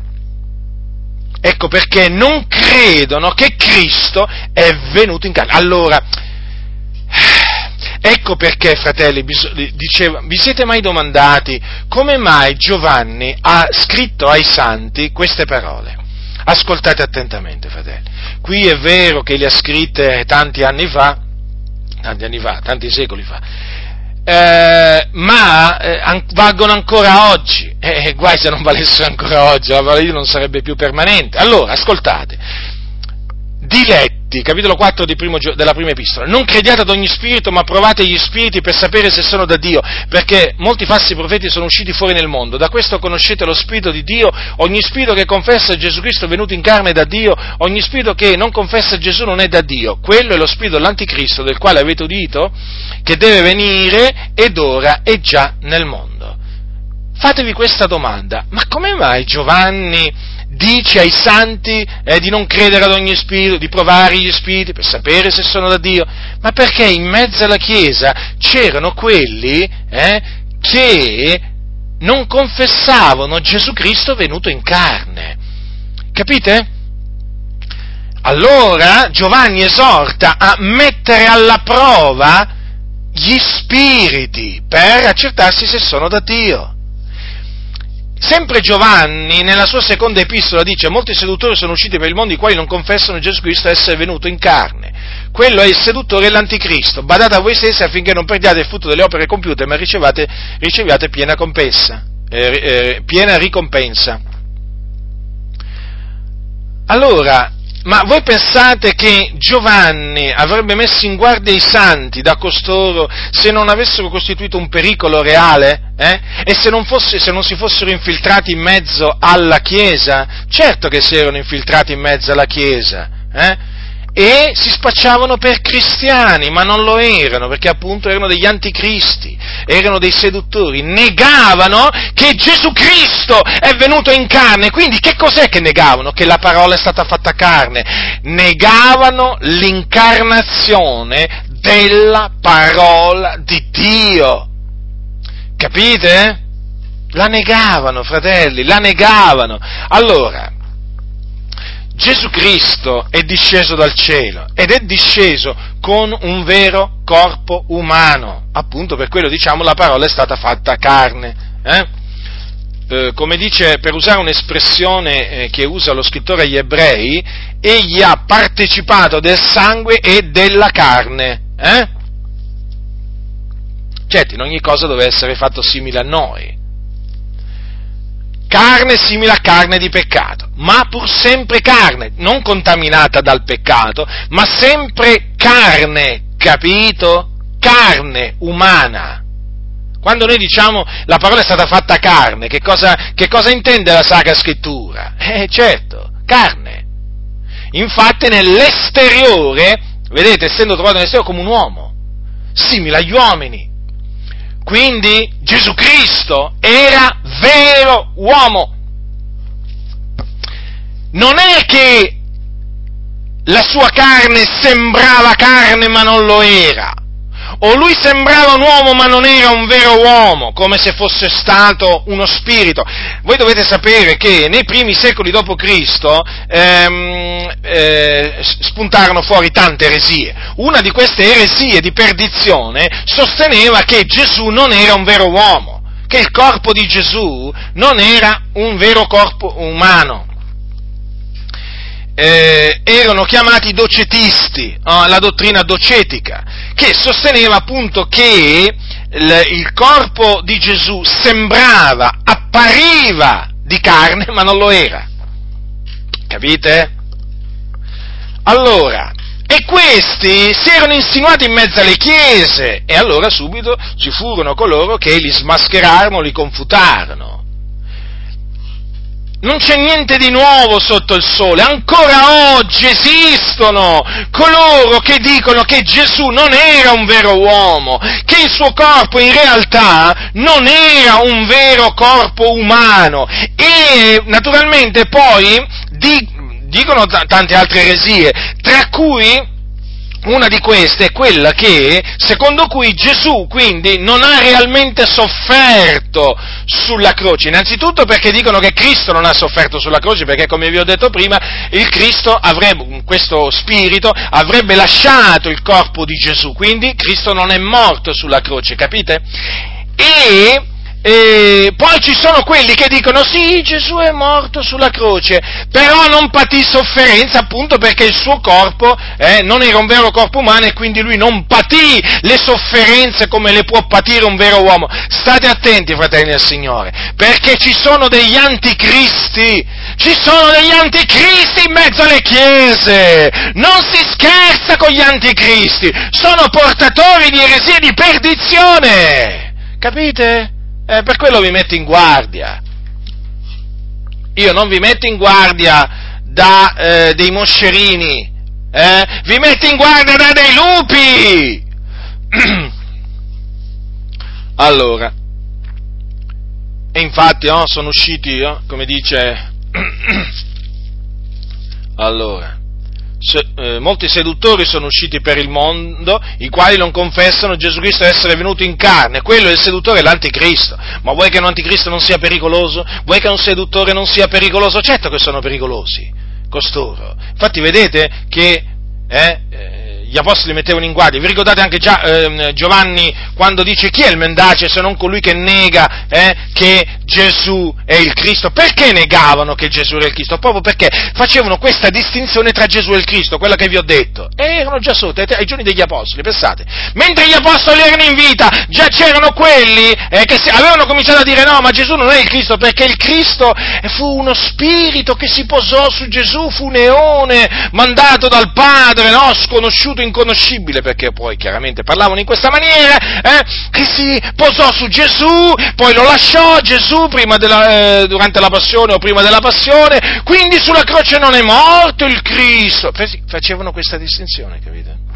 Ecco perché non credono che Cristo è venuto in carne. Allora, Ecco perché, fratelli, diceva, vi siete mai domandati come mai Giovanni ha scritto ai santi queste parole? Ascoltate attentamente, fratelli. Qui è vero che le ha scritte tanti anni fa, tanti anni fa, tanti secoli fa, eh, ma eh, valgono ancora oggi. Eh, eh, guai se non valessero ancora oggi, la Dio non sarebbe più permanente. Allora, ascoltate, diletti capitolo 4 primo, della prima epistola, non crediate ad ogni spirito, ma provate gli spiriti per sapere se sono da Dio, perché molti falsi profeti sono usciti fuori nel mondo, da questo conoscete lo spirito di Dio, ogni spirito che confessa Gesù Cristo è venuto in carne da Dio, ogni spirito che non confessa Gesù non è da Dio, quello è lo spirito dell'anticristo del quale avete udito, che deve venire ed ora è già nel mondo. Fatevi questa domanda, ma come mai Giovanni dice ai santi eh, di non credere ad ogni spirito, di provare gli spiriti per sapere se sono da Dio, ma perché in mezzo alla Chiesa c'erano quelli eh, che non confessavano Gesù Cristo venuto in carne. Capite? Allora Giovanni esorta a mettere alla prova gli spiriti per accertarsi se sono da Dio. Sempre Giovanni, nella sua seconda epistola, dice: Molti seduttori sono usciti per il mondo i quali non confessano Gesù Cristo essere venuto in carne. Quello è il seduttore e l'anticristo. Badate a voi stessi affinché non perdiate il frutto delle opere compiute, ma riceviate, riceviate piena, compensa, eh, eh, piena ricompensa. Allora, ma voi pensate che Giovanni avrebbe messo in guardia i santi da costoro se non avessero costituito un pericolo reale? Eh? E se non, fosse, se non, si fossero infiltrati in mezzo alla Chiesa? Certo che si erano infiltrati in mezzo alla Chiesa. Eh? E si spacciavano per cristiani, ma non lo erano, perché appunto erano degli anticristi, erano dei seduttori, negavano che Gesù Cristo è venuto in carne, quindi che cos'è che negavano? Che la parola è stata fatta carne, negavano l'incarnazione della parola di Dio. Capite? La negavano, fratelli, la negavano. Allora, Gesù Cristo è disceso dal cielo ed è disceso con un vero corpo umano, appunto per quello diciamo la parola è stata fatta carne. Eh? Eh, come dice, per usare un'espressione eh, che usa lo scrittore agli ebrei, egli ha partecipato del sangue e della carne. Eh? Certo, in ogni cosa deve essere fatto simile a noi carne simile a carne di peccato, ma pur sempre carne, non contaminata dal peccato, ma sempre carne, capito? Carne umana. Quando noi diciamo la parola è stata fatta carne, che cosa, che cosa intende la Sacra Scrittura? Eh certo, carne. Infatti nell'esteriore, vedete, essendo trovato nell'esteriore come un uomo, simile agli uomini, quindi Gesù Cristo era vero uomo. Non è che la sua carne sembrava carne ma non lo era, o lui sembrava un uomo ma non era un vero uomo, come se fosse stato uno spirito. Voi dovete sapere che nei primi secoli d.C. Ehm, eh, spuntarono fuori tante eresie. Una di queste eresie di perdizione sosteneva che Gesù non era un vero uomo, che il corpo di Gesù non era un vero corpo umano eh, erano chiamati docetisti, oh, la dottrina docetica, che sosteneva appunto che il, il corpo di Gesù sembrava, appariva di carne, ma non lo era. Capite? Allora, e questi si erano insinuati in mezzo alle chiese e allora subito ci furono coloro che li smascherarono, li confutarono. Non c'è niente di nuovo sotto il sole, ancora oggi esistono coloro che dicono che Gesù non era un vero uomo, che il suo corpo in realtà non era un vero corpo umano. E naturalmente poi di, dicono t- tante altre eresie, tra cui una di queste è quella che, secondo cui Gesù quindi non ha realmente sofferto sulla croce. Innanzitutto perché dicono che Cristo non ha sofferto sulla croce, perché come vi ho detto prima, il Cristo avrebbe, questo spirito avrebbe lasciato il corpo di Gesù, quindi Cristo non è morto sulla croce, capite? E e poi ci sono quelli che dicono sì, Gesù è morto sulla croce, però non patì sofferenza appunto perché il suo corpo eh, non era un vero corpo umano e quindi lui non patì le sofferenze come le può patire un vero uomo. State attenti, fratelli del Signore, perché ci sono degli anticristi, ci sono degli anticristi in mezzo alle chiese, non si scherza con gli anticristi, sono portatori di eresie di perdizione, capite? Eh, per quello vi metto in guardia. Io non vi metto in guardia da eh, dei moscerini, eh? vi metto in guardia da dei lupi. allora, e infatti oh, sono usciti, oh, come dice, allora, molti seduttori sono usciti per il mondo, i quali non confessano Gesù Cristo essere venuto in carne. Quello è il seduttore, l'anticristo. Ma vuoi che un anticristo non sia pericoloso? Vuoi che un seduttore non sia pericoloso? Certo che sono pericolosi, costoro. Infatti vedete che eh, eh gli apostoli mettevano in guardia. Vi ricordate anche già eh, Giovanni quando dice chi è il mendace se non colui che nega eh, che Gesù è il Cristo? Perché negavano che Gesù era il Cristo? Proprio perché facevano questa distinzione tra Gesù e il Cristo, quella che vi ho detto. E erano già sotto ai giorni degli apostoli, pensate. Mentre gli apostoli erano in vita, già c'erano quelli eh, che avevano cominciato a dire no, ma Gesù non è il Cristo, perché il Cristo fu uno spirito che si posò su Gesù, fu un eone mandato dal Padre, no? sconosciuto tutto inconoscibile, perché poi chiaramente parlavano in questa maniera, eh, che si posò su Gesù, poi lo lasciò Gesù della, eh, durante la passione o prima della passione, quindi sulla croce non è morto il Cristo. Facevano questa distinzione, capite?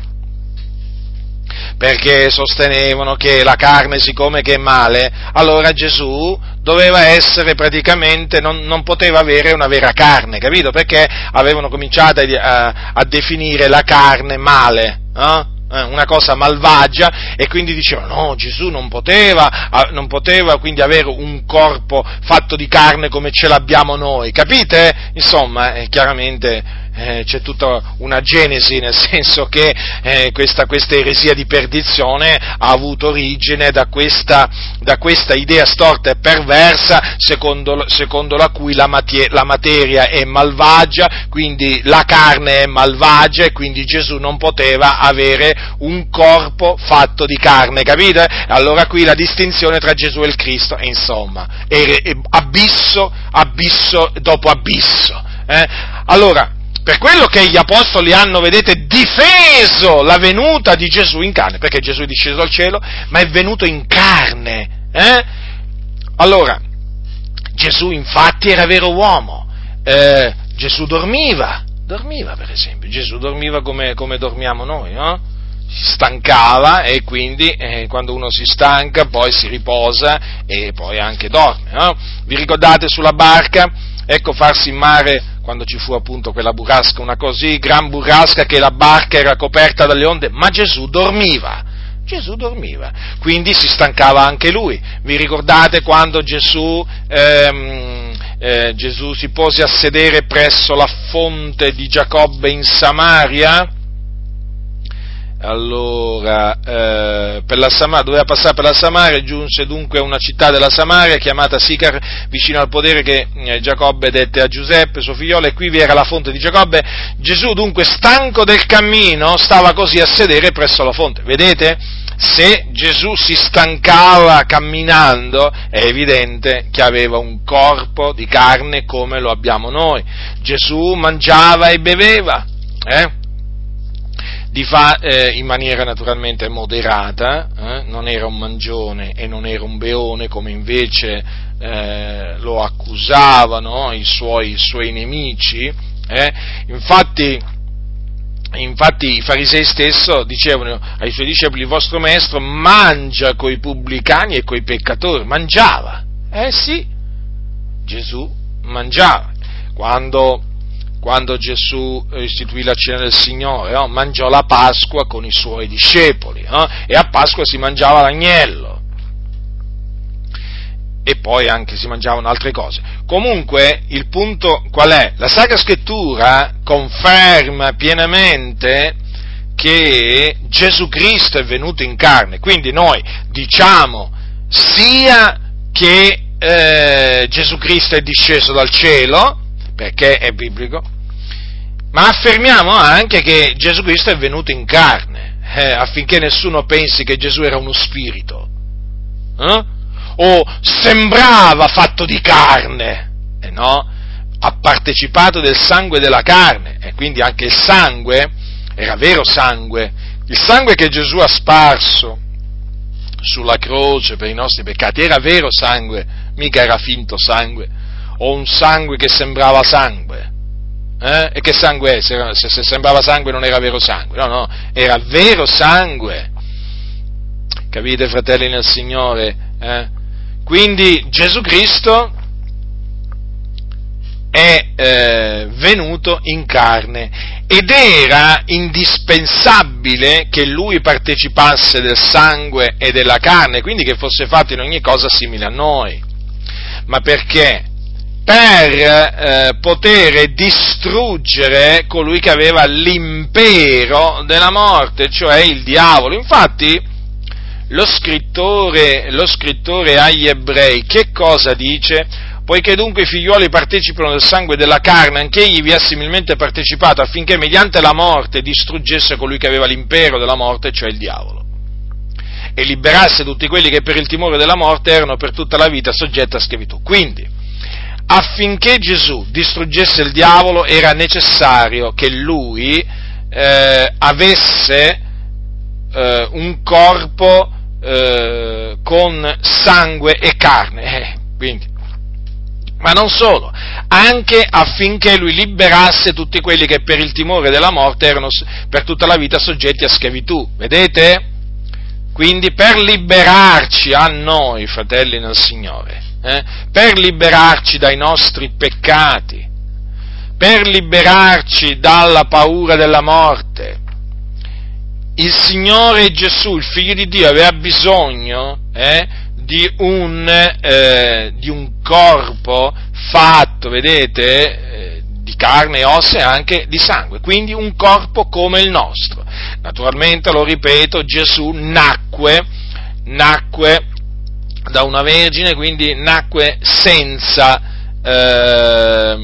Perché sostenevano che la carne, siccome che è male, allora Gesù doveva essere praticamente, non, non poteva avere una vera carne, capito? Perché avevano cominciato a, a definire la carne male. Eh? una cosa malvagia e quindi dicevano no, Gesù non poteva, non poteva quindi avere un corpo fatto di carne come ce l'abbiamo noi, capite? Insomma, eh, chiaramente eh, c'è tutta una genesi, nel senso che eh, questa, questa, eresia di perdizione ha avuto origine da questa, da questa idea storta e perversa secondo, secondo la cui la, matie, la, materia è malvagia, quindi la carne è malvagia e quindi Gesù non poteva avere un corpo fatto di carne, capite? Allora qui la distinzione tra Gesù e il Cristo, insomma, è, è abisso, abisso dopo abisso. Eh? Allora, per quello che gli apostoli hanno, vedete, difeso la venuta di Gesù in carne, perché Gesù è disceso dal cielo, ma è venuto in carne. Eh? Allora, Gesù infatti era vero uomo, eh, Gesù dormiva, dormiva per esempio, Gesù dormiva come, come dormiamo noi, no? si stancava e quindi eh, quando uno si stanca poi si riposa e poi anche dorme. No? Vi ricordate sulla barca? Ecco farsi in mare quando ci fu appunto quella burrasca, una così gran burrasca che la barca era coperta dalle onde, ma Gesù dormiva, Gesù dormiva, quindi si stancava anche lui. Vi ricordate quando Gesù, ehm, eh, Gesù si pose a sedere presso la fonte di Giacobbe in Samaria? Allora, eh, Samaria, doveva passare per la Samaria, giunse dunque una città della Samaria chiamata Sicar, vicino al podere che eh, Giacobbe dette a Giuseppe, suo figliolo, e qui vi era la fonte di Giacobbe. Gesù dunque, stanco del cammino, stava così a sedere presso la fonte. Vedete? Se Gesù si stancava camminando, è evidente che aveva un corpo di carne come lo abbiamo noi. Gesù mangiava e beveva. Eh? Fa, eh, in maniera naturalmente moderata, eh, non era un mangione e non era un beone come invece eh, lo accusavano i suoi, i suoi nemici, eh. infatti, infatti i farisei stesso dicevano ai suoi discepoli il vostro maestro mangia coi pubblicani e coi peccatori, mangiava, eh sì, Gesù mangiava, quando quando Gesù istituì la cena del Signore, no? mangiò la Pasqua con i suoi discepoli no? e a Pasqua si mangiava l'agnello e poi anche si mangiavano altre cose. Comunque il punto qual è? La Sacra Scrittura conferma pienamente che Gesù Cristo è venuto in carne, quindi noi diciamo sia che eh, Gesù Cristo è disceso dal cielo, perché è biblico, ma affermiamo anche che Gesù Cristo è venuto in carne, eh, affinché nessuno pensi che Gesù era uno spirito, eh? o sembrava fatto di carne, eh no, ha partecipato del sangue della carne, e quindi anche il sangue era vero sangue, il sangue che Gesù ha sparso sulla croce per i nostri peccati era vero sangue, mica era finto sangue, o un sangue che sembrava sangue. Eh? E che sangue è? Se, se, se, sembrava sangue non era vero sangue, no, no, era vero sangue. Capite, fratelli nel Signore? Eh? Quindi Gesù Cristo è eh, venuto in carne ed era indispensabile che lui partecipasse del sangue e della carne, quindi che fosse fatto in ogni cosa simile a noi. Ma perché? Per eh, poter distruggere colui che aveva l'impero della morte, cioè il diavolo. Infatti, lo scrittore, lo scrittore agli ebrei che cosa dice? Poiché dunque i figlioli partecipano del sangue della carne, anche egli vi ha similmente partecipato affinché mediante la morte distruggesse colui che aveva l'impero della morte, cioè il diavolo, e liberasse tutti quelli che per il timore della morte erano per tutta la vita soggetti a schiavitù. Quindi, affinché Gesù distruggesse il diavolo era necessario che lui eh, avesse eh, un corpo eh, con sangue e carne. Eh, quindi. Ma non solo, anche affinché lui liberasse tutti quelli che per il timore della morte erano per tutta la vita soggetti a schiavitù. Vedete? Quindi per liberarci a noi, fratelli nel Signore, eh, per liberarci dai nostri peccati, per liberarci dalla paura della morte. Il Signore Gesù, il Figlio di Dio, aveva bisogno eh, di, un, eh, di, un, corpo fatto, vedete, eh, di carne e ossa e anche di sangue, quindi un corpo come il nostro. Naturalmente, lo ripeto, Gesù nacque, nacque da una vergine, quindi nacque senza, eh,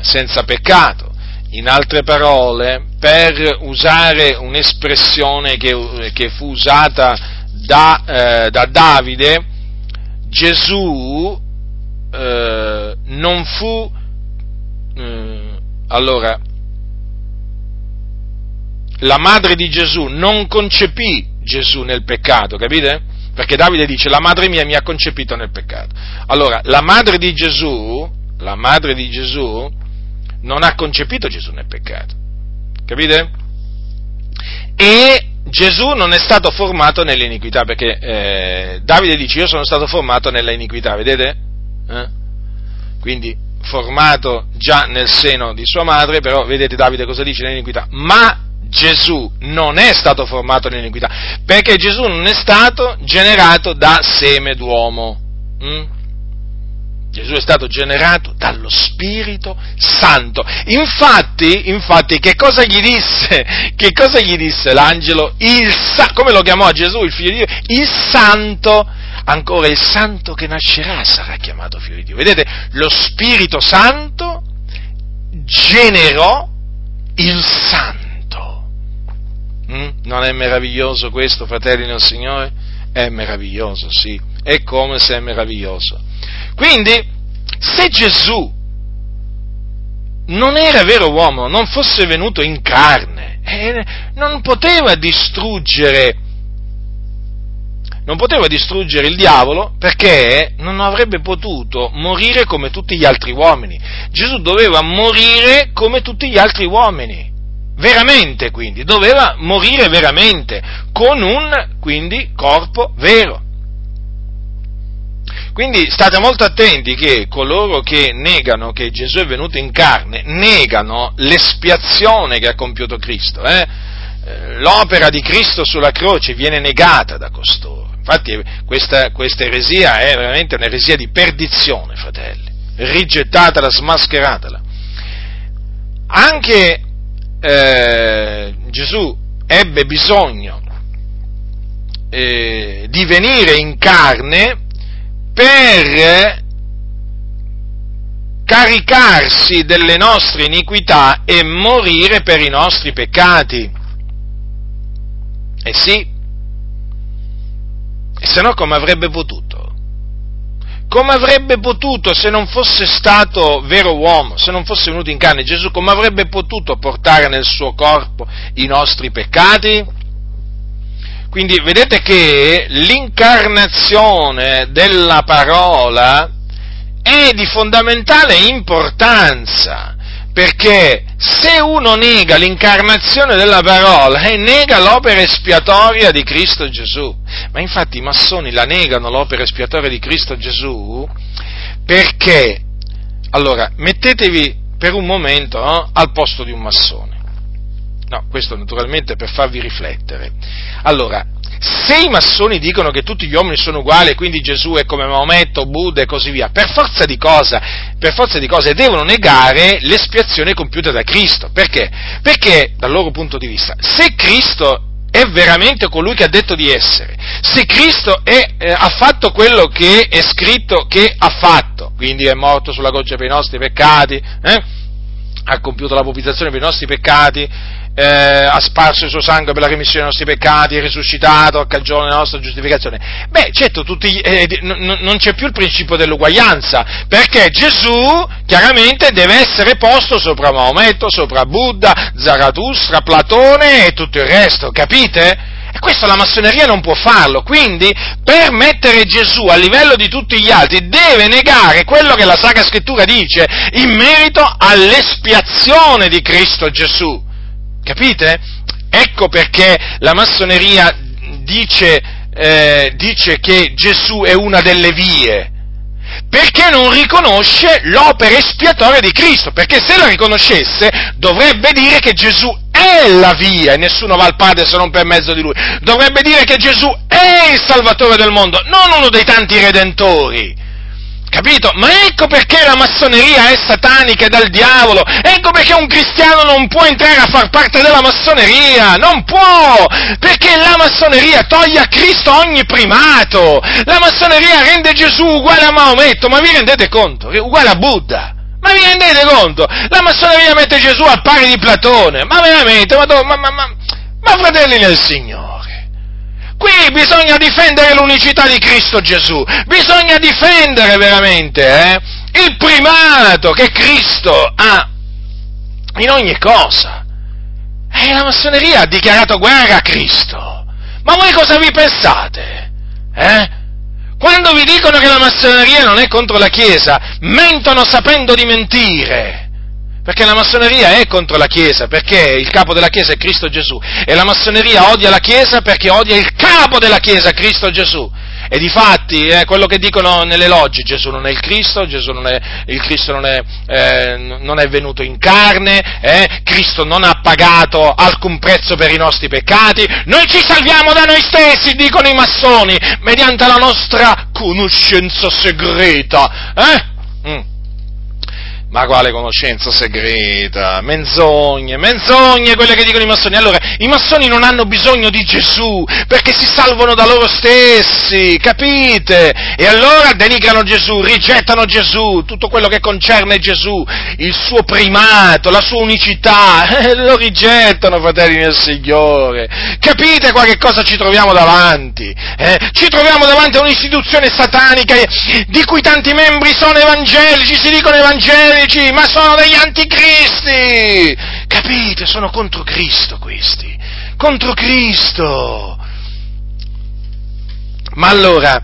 senza peccato. In altre parole, per usare un'espressione che, che fu usata da, eh, da Davide, Gesù eh, non fu, eh, allora, la madre di Gesù non concepì Gesù nel peccato, capite? Perché Davide dice la madre mia mi ha concepito nel peccato. Allora, la madre di Gesù, la madre di Gesù non ha concepito Gesù nel peccato. Capite? E Gesù non è stato formato nell'iniquità, perché eh, Davide dice io sono stato formato nella iniquità, vedete? Eh? Quindi formato già nel seno di sua madre, però vedete Davide cosa dice nell'iniquità? Ma Gesù non è stato formato nell'iniquità, perché Gesù non è stato generato da seme d'uomo. Mm? Gesù è stato generato dallo Spirito Santo. Infatti, infatti, che cosa gli disse? Cosa gli disse l'angelo? Sa- come lo chiamò Gesù, il figlio di Dio? Il Santo. Ancora il Santo che nascerà sarà chiamato figlio di Dio. Vedete, lo Spirito Santo generò il Santo. Mm? Non è meraviglioso questo, fratelli del Signore? È meraviglioso, sì. È come se è meraviglioso. Quindi, se Gesù non era vero uomo, non fosse venuto in carne, eh, non poteva distruggere non poteva distruggere il diavolo perché non avrebbe potuto morire come tutti gli altri uomini. Gesù doveva morire come tutti gli altri uomini. Veramente quindi, doveva morire veramente, con un quindi corpo vero. Quindi state molto attenti che coloro che negano che Gesù è venuto in carne negano l'espiazione che ha compiuto Cristo. Eh? eh l'opera di Cristo sulla croce viene negata da costoro. Infatti questa, questa eresia è veramente un'eresia di perdizione, fratelli. Rigettatela, smascheratela. Anche eh, Gesù ebbe bisogno eh, di venire in carne per caricarsi delle nostre iniquità e morire per i nostri peccati. Eh sì, e se no come avrebbe potuto? Come avrebbe potuto se non fosse stato vero uomo, se non fosse venuto in carne Gesù, come avrebbe potuto portare nel suo corpo i nostri peccati? Quindi vedete che l'incarnazione della parola è di fondamentale importanza, perché se uno nega l'incarnazione della parola, eh, nega l'opera espiatoria di Cristo Gesù. Ma infatti i massoni la negano l'opera espiatoria di Cristo Gesù perché, allora, mettetevi per un momento no, al posto di un massone. No, questo naturalmente per farvi riflettere. Allora, se i massoni dicono che tutti gli uomini sono uguali e quindi Gesù è come Maometto, Buddha e così via, per forza di cosa? Per forza di cose devono negare l'espiazione compiuta da Cristo. Perché? Perché, dal loro punto di vista, se Cristo è veramente colui che ha detto di essere, se Cristo è, eh, ha fatto quello che è scritto che ha fatto, quindi è morto sulla goccia per i nostri peccati, eh, ha compiuto la propizzazione per i nostri peccati, eh, ha sparso il suo sangue per la remissione dei nostri peccati, è risuscitato a cagione della nostra giustificazione. Beh, certo, tutti, eh, n- non c'è più il principio dell'uguaglianza, perché Gesù chiaramente deve essere posto sopra Maometto, sopra Buddha, Zarathustra, Platone e tutto il resto, capite? E questo la massoneria non può farlo, quindi per mettere Gesù a livello di tutti gli altri deve negare quello che la Sacra Scrittura dice in merito all'espiazione di Cristo Gesù. Capite? Ecco perché la massoneria dice, eh, dice che Gesù è una delle vie, perché non riconosce l'opera espiatoria di Cristo, perché se la riconoscesse dovrebbe dire che Gesù è la via e nessuno va al Padre se non per mezzo di Lui, dovrebbe dire che Gesù è il Salvatore del mondo, non uno dei tanti redentori. Capito? Ma ecco perché la massoneria è satanica e dal diavolo. Ecco perché un cristiano non può entrare a far parte della massoneria. Non può! Perché la massoneria toglie a Cristo ogni primato. La massoneria rende Gesù uguale a Maometto. Ma vi rendete conto? Uguale a Buddha. Ma vi rendete conto? La massoneria mette Gesù al pari di Platone. Ma veramente? Ma, ma, ma, ma, fratelli del Signore. Qui bisogna difendere l'unicità di Cristo Gesù, bisogna difendere veramente eh, il primato che Cristo ha in ogni cosa. E la massoneria ha dichiarato guerra a Cristo. Ma voi cosa vi pensate? Eh? Quando vi dicono che la massoneria non è contro la Chiesa, mentono sapendo di mentire. Perché la massoneria è contro la Chiesa, perché il capo della Chiesa è Cristo Gesù. E la massoneria odia la Chiesa perché odia il capo della Chiesa, Cristo Gesù. E di fatti, eh, quello che dicono nelle logge, Gesù non è il Cristo, Gesù non è, il Cristo non è, eh, non è venuto in carne, eh, Cristo non ha pagato alcun prezzo per i nostri peccati, noi ci salviamo da noi stessi, dicono i massoni, mediante la nostra conoscenza segreta. Eh? Mm. Ma quale conoscenza segreta? Menzogne, menzogne quelle che dicono i massoni. Allora, i massoni non hanno bisogno di Gesù perché si salvano da loro stessi, capite? E allora denigrano Gesù, rigettano Gesù, tutto quello che concerne Gesù, il suo primato, la sua unicità, eh, lo rigettano, fratelli del Signore. Capite qua che cosa ci troviamo davanti? Eh? Ci troviamo davanti a un'istituzione satanica di cui tanti membri sono evangelici, si dicono evangelici evangelici, ma sono degli anticristi! Capite? Sono contro Cristo questi, contro Cristo! Ma allora,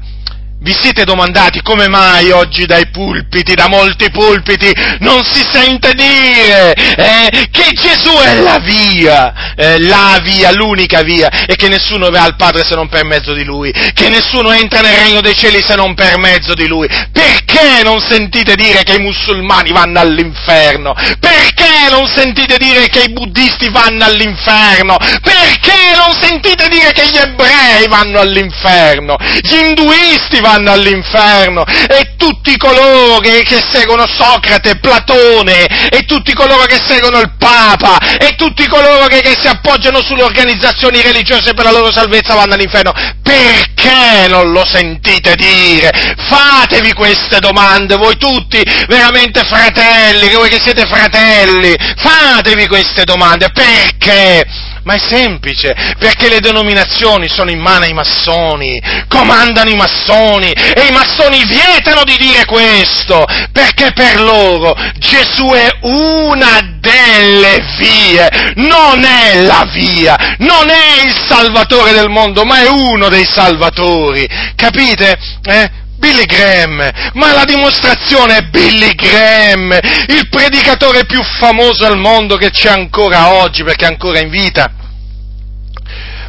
vi siete domandati come mai oggi dai pulpiti, da molti pulpiti, non si sente dire eh, che Gesù è la via, eh, la via, l'unica via, e che nessuno va al Padre se non per mezzo di Lui, che nessuno entra nel regno dei cieli se non per mezzo di Lui. Perché non sentite dire che i musulmani vanno all'inferno? Perché non sentite dire che i buddisti vanno all'inferno? Perché non sentite dire che gli ebrei vanno all'inferno? Gli induisti vanno vanno all'inferno e tutti coloro che, che, seguono Socrate, Platone e tutti coloro che seguono il Papa e tutti coloro che, che si appoggiano sulle organizzazioni religiose per la loro salvezza vanno all'inferno. Perché non lo sentite dire? Fatevi queste domande, voi tutti veramente fratelli, voi che siete fratelli, fatevi queste domande. Perché? Ma è semplice, perché le denominazioni sono in mano ai massoni, comandano i massoni e i massoni vietano di dire questo, perché per loro Gesù è una delle vie, non è la via, non è il salvatore del mondo, ma è uno dei salvatori, capite? Eh? Billy Graham, ma la dimostrazione è Billy Graham, il predicatore più famoso al mondo che c'è ancora oggi perché è ancora in vita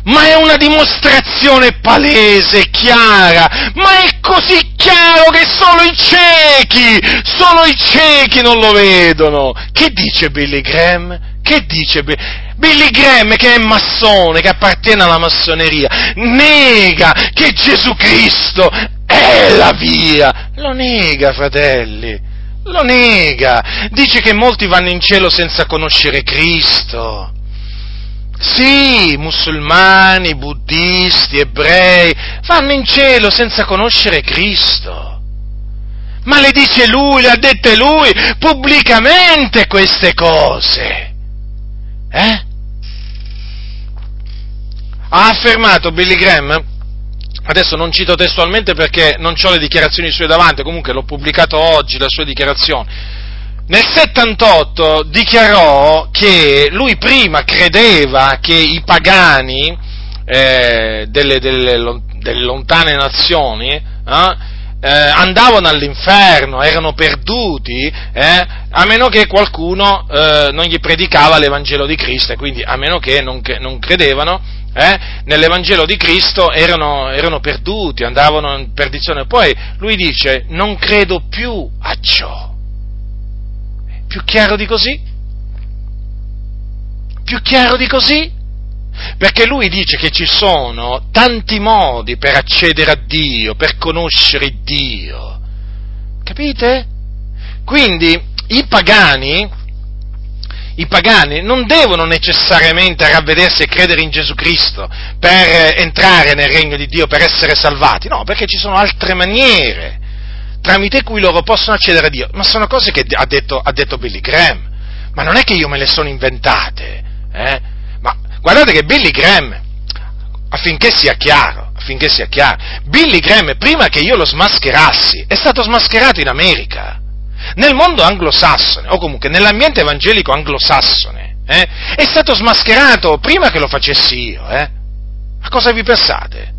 ma è una dimostrazione palese, chiara, ma è così chiaro che solo i ciechi, solo i ciechi non lo vedono. Che dice Billy Graham? Che dice Billy Billy Graham, che è massone, che appartiene alla massoneria, nega che Gesù Cristo è la via. Lo nega, fratelli. Lo nega. Dice che molti vanno in cielo senza conoscere Cristo. Sì, musulmani, buddisti, ebrei, vanno in cielo senza conoscere Cristo. Ma le dice lui, le ha dette lui pubblicamente queste cose. Eh? Ha affermato Billy Graham, adesso non cito testualmente perché non ho le dichiarazioni sue davanti, comunque l'ho pubblicato oggi, le sue dichiarazioni nel 78 dichiarò che lui prima credeva che i pagani eh, delle, delle, delle, lontane nazioni eh, eh, andavano all'inferno, erano perduti, eh, a meno che qualcuno eh, non gli predicava l'Evangelo di Cristo, e quindi a meno che non, non credevano eh, nell'Evangelo di Cristo erano, erano perduti, andavano in perdizione. Poi lui dice, non credo più a ciò più chiaro di così? Più chiaro di così? Perché lui dice che ci sono tanti modi per accedere a Dio, per conoscere Dio. Capite? Quindi i pagani, i pagani non devono necessariamente ravvedersi e credere in Gesù Cristo per entrare nel regno di Dio, per essere salvati, no, perché ci sono altre maniere tramite cui loro possono accedere a Dio. Ma sono cose che ha detto, ha detto Billy Graham. Ma non è che io me le sono inventate. Eh? Ma guardate che Billy Graham, affinché sia chiaro, affinché sia chiaro, Billy Graham, prima che io lo smascherassi, è stato smascherato in America, nel mondo anglosassone, o comunque nell'ambiente evangelico anglosassone, eh? è stato smascherato prima che lo facessi io. Eh? A cosa vi pensate?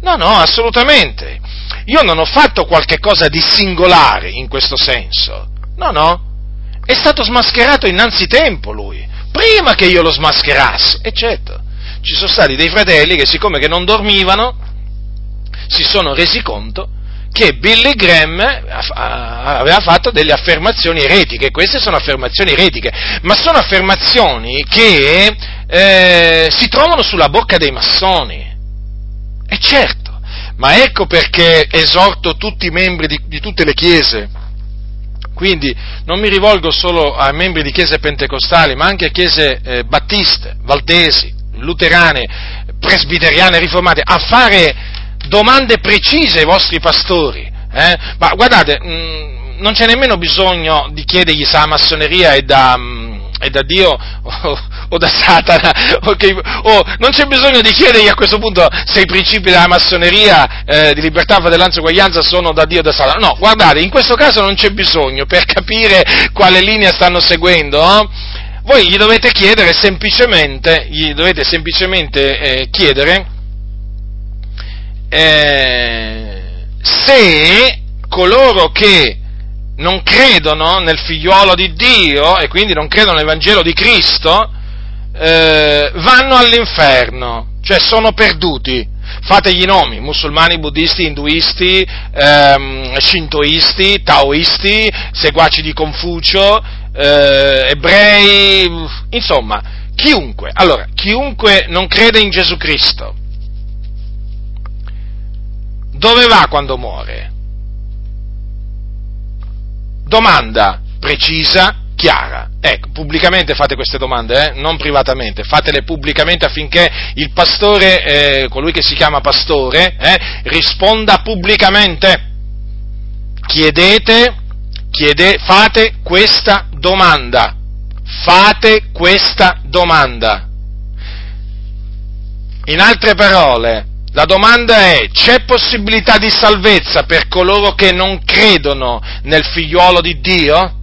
No, no, assolutamente. Io non ho fatto qualche cosa di singolare in questo senso. No, no. È stato smascherato innanzi tempo lui, prima che io lo smascherassi. Certo, ci sono stati dei fratelli che siccome che non dormivano, si sono resi conto che Billy Graham aveva fatto delle affermazioni eretiche, queste sono affermazioni eretiche, ma sono affermazioni che eh, si trovano sulla bocca dei massoni. E certo, ma ecco perché esorto tutti i membri di, di tutte le chiese, quindi non mi rivolgo solo a membri di chiese pentecostali, ma anche a chiese eh, battiste, valdesi, luterane, presbiteriane, riformate, a fare domande precise ai vostri pastori. Eh? Ma guardate, mh, mm, non c'è nemmeno bisogno di chiedergli se la massoneria è da, mh, mm, è da Dio o, o, da Satana, okay? o non c'è bisogno di chiedergli a questo punto se i principi della massoneria eh, di libertà, fratellanza e uguaglianza sono da Dio o da Satana. No, guardate, in questo caso non c'è bisogno per capire quale linea stanno seguendo. No? Voi gli dovete chiedere semplicemente, gli dovete semplicemente eh, chiedere eh, se coloro che non credono nel figliuolo di Dio e quindi non credono nell'Evangelo di Cristo, eh, vanno all'inferno, cioè sono perduti. Fategli i nomi, musulmani, buddisti, induisti, ehm, shintoisti, taoisti, seguaci di Confucio, eh, ebrei, insomma, chiunque. Allora, chiunque non crede in Gesù Cristo, dove va quando muore? Domanda precisa, chiara. Ecco, pubblicamente fate queste domande, eh? non privatamente, fatele pubblicamente affinché il pastore, eh, colui che si chiama pastore, eh, risponda pubblicamente. Chiedete, chiede, fate questa domanda. Fate questa domanda. In altre parole, la domanda è, c'è possibilità di salvezza per coloro che non credono nel figliuolo di Dio?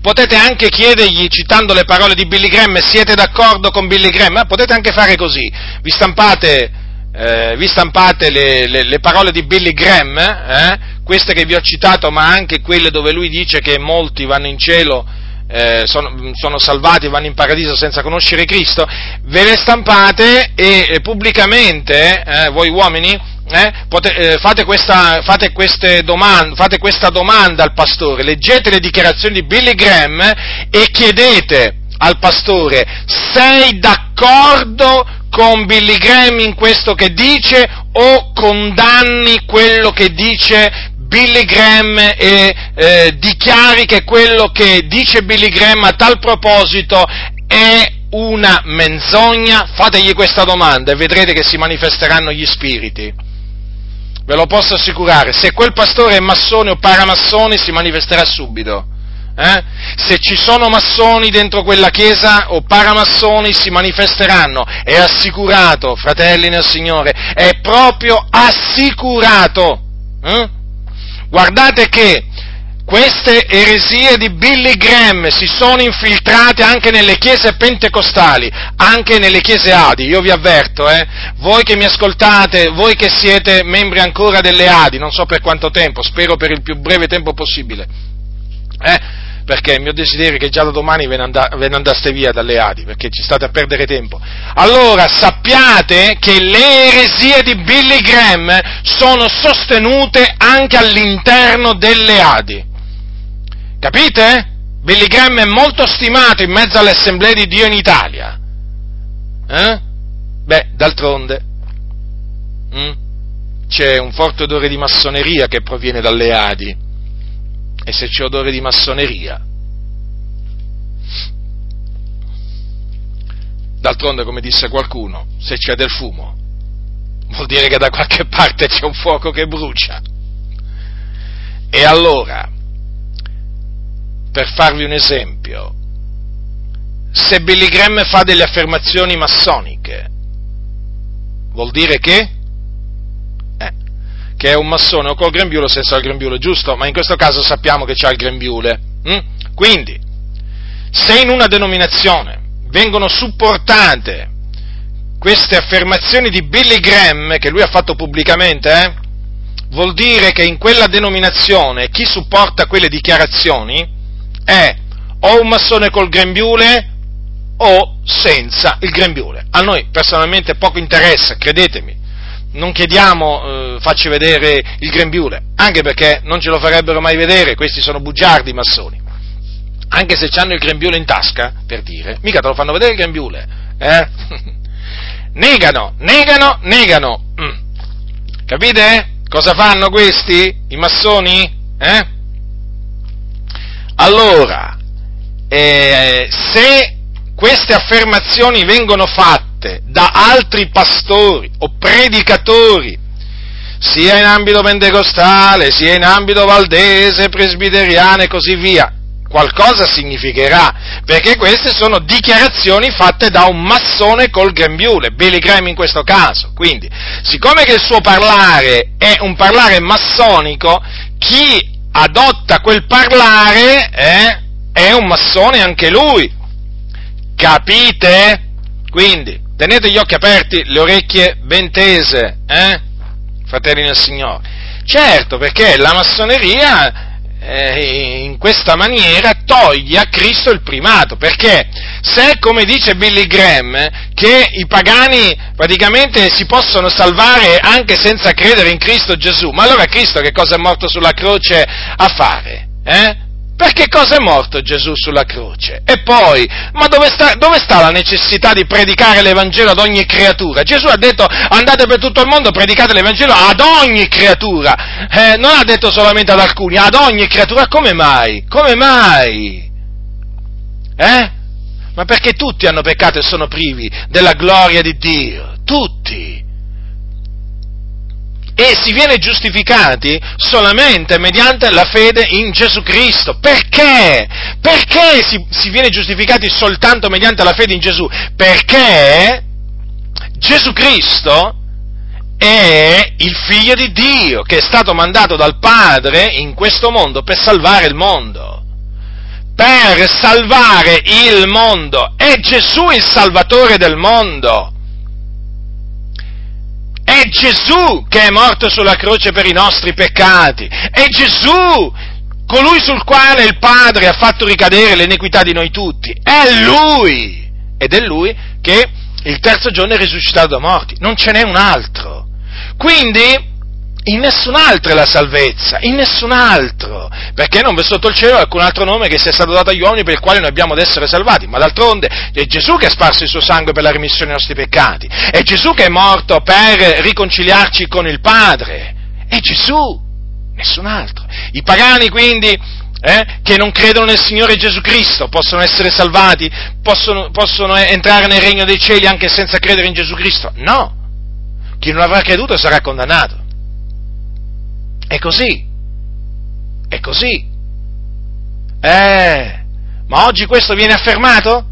Potete anche chiedergli, citando le parole di Billy Graham, siete d'accordo con Billy Graham? Eh, potete anche fare così, vi stampate, eh, vi stampate le, le, le, parole di Billy Graham, eh, queste che vi ho citato, ma anche quelle dove lui dice che molti vanno in cielo eh, sono, sono, salvati e vanno in paradiso senza conoscere Cristo, ve le stampate e eh, pubblicamente, eh, voi uomini, eh, pote, eh, fate, questa, fate, domande, fate, questa, domanda al pastore, leggete le dichiarazioni di Billy Graham e chiedete al pastore, sei d'accordo con Billy Graham in questo che dice o condanni quello che dice Billy Graham e eh, dichiari che quello che dice Billy Graham a tal proposito è una menzogna? Fategli questa domanda e vedrete che si manifesteranno gli spiriti. Ve lo posso assicurare, se quel pastore è massone o paramassone si manifesterà subito. Eh? Se ci sono massoni dentro quella chiesa o paramassoni si manifesteranno, è assicurato, fratelli nel Signore, è proprio assicurato. Eh? Guardate che queste eresie di Billy Graham si sono infiltrate anche nelle chiese pentecostali, anche nelle chiese Adi. Io vi avverto, eh, voi che mi ascoltate, voi che siete membri ancora delle Adi, non so per quanto tempo, spero per il più breve tempo possibile. Eh, perché il mio desiderio è che già da domani ve ne, and- ve ne andaste via dalle Adi, perché ci state a perdere tempo. Allora sappiate che le eresie di Billy Graham sono sostenute anche all'interno delle Adi. Capite? Billy Graham è molto stimato in mezzo alle assemblee di Dio in Italia. Eh? Beh, d'altronde hm? c'è un forte odore di massoneria che proviene dalle Adi e se c'è odore di massoneria. D'altronde, come disse qualcuno, se c'è del fumo, vuol dire che da qualche parte c'è un fuoco che brucia. E allora, per farvi un esempio, se Billy Graham fa delle affermazioni massoniche, vuol dire che che è un massone o col grembiule o senza il grembiule, giusto? Ma in questo caso sappiamo che c'ha il grembiule. Hm? Quindi, se in una denominazione vengono supportate queste affermazioni di Billy Graham, che lui ha fatto pubblicamente, eh, vuol dire che in quella denominazione chi supporta quelle dichiarazioni è o un massone col grembiule o senza il grembiule. A noi personalmente poco interessa, credetemi. Non chiediamo eh, facci vedere il grembiule, anche perché non ce lo farebbero mai vedere, questi sono bugiardi massoni. Anche se hanno il grembiule in tasca, per dire, mica te lo fanno vedere il grembiule, eh? negano, negano, negano. Mm. Capite? Cosa fanno questi? I massoni? Eh? Allora, eh, se queste affermazioni vengono fatte da altri pastori o predicatori, sia in ambito pentecostale, sia in ambito valdese, presbiteriano e così via, qualcosa significherà, perché queste sono dichiarazioni fatte da un massone col grembiule, Billy Graham in questo caso. Quindi, siccome che il suo parlare è un parlare massonico, chi adotta quel parlare eh, è un massone anche lui. Capite? Quindi, tenete gli occhi aperti, le orecchie ben tese, eh? Fratelli nel Signore. Certo, perché la massoneria eh, in questa maniera toglie a Cristo il primato, perché se, come dice Billy Graham, che i pagani praticamente si possono salvare anche senza credere in Cristo Gesù, ma allora Cristo che cosa è morto sulla croce a fare? Eh? Perché cosa è morto Gesù sulla croce? E poi, ma dove sta, dove sta, la necessità di predicare l'Evangelo ad ogni creatura? Gesù ha detto andate per tutto il mondo, predicate l'Evangelo ad ogni creatura. Eh, non ha detto solamente ad alcuni, ad ogni creatura. Come mai? Come mai? Eh? Ma perché tutti hanno peccato e sono privi della gloria di Dio? Tutti e si viene giustificati solamente mediante la fede in Gesù Cristo. Perché? Perché si, si, viene giustificati soltanto mediante la fede in Gesù? Perché Gesù Cristo è il figlio di Dio che è stato mandato dal Padre in questo mondo per salvare il mondo. Per salvare il mondo. È Gesù il salvatore del mondo. È Gesù che è morto sulla croce per i nostri peccati. È Gesù colui sul quale il Padre ha fatto ricadere l'iniquità di noi tutti. È Lui! Ed è Lui che il terzo giorno è risuscitato da morti. Non ce n'è un altro. Quindi in nessun altro è la salvezza, in nessun altro, perché non v'è sotto il cielo alcun altro nome che sia stato dato agli uomini per il quale noi abbiamo ad essere salvati, ma d'altronde è Gesù che ha sparso il suo sangue per la remissione dei nostri peccati, è Gesù che è morto per riconciliarci con il Padre, è Gesù, nessun altro. I pagani quindi eh, che non credono nel Signore Gesù Cristo possono essere salvati, possono, possono entrare nel regno dei cieli anche senza credere in Gesù Cristo? No, chi non avrà creduto sarà condannato. È così. È così. Eh, ma oggi questo viene affermato?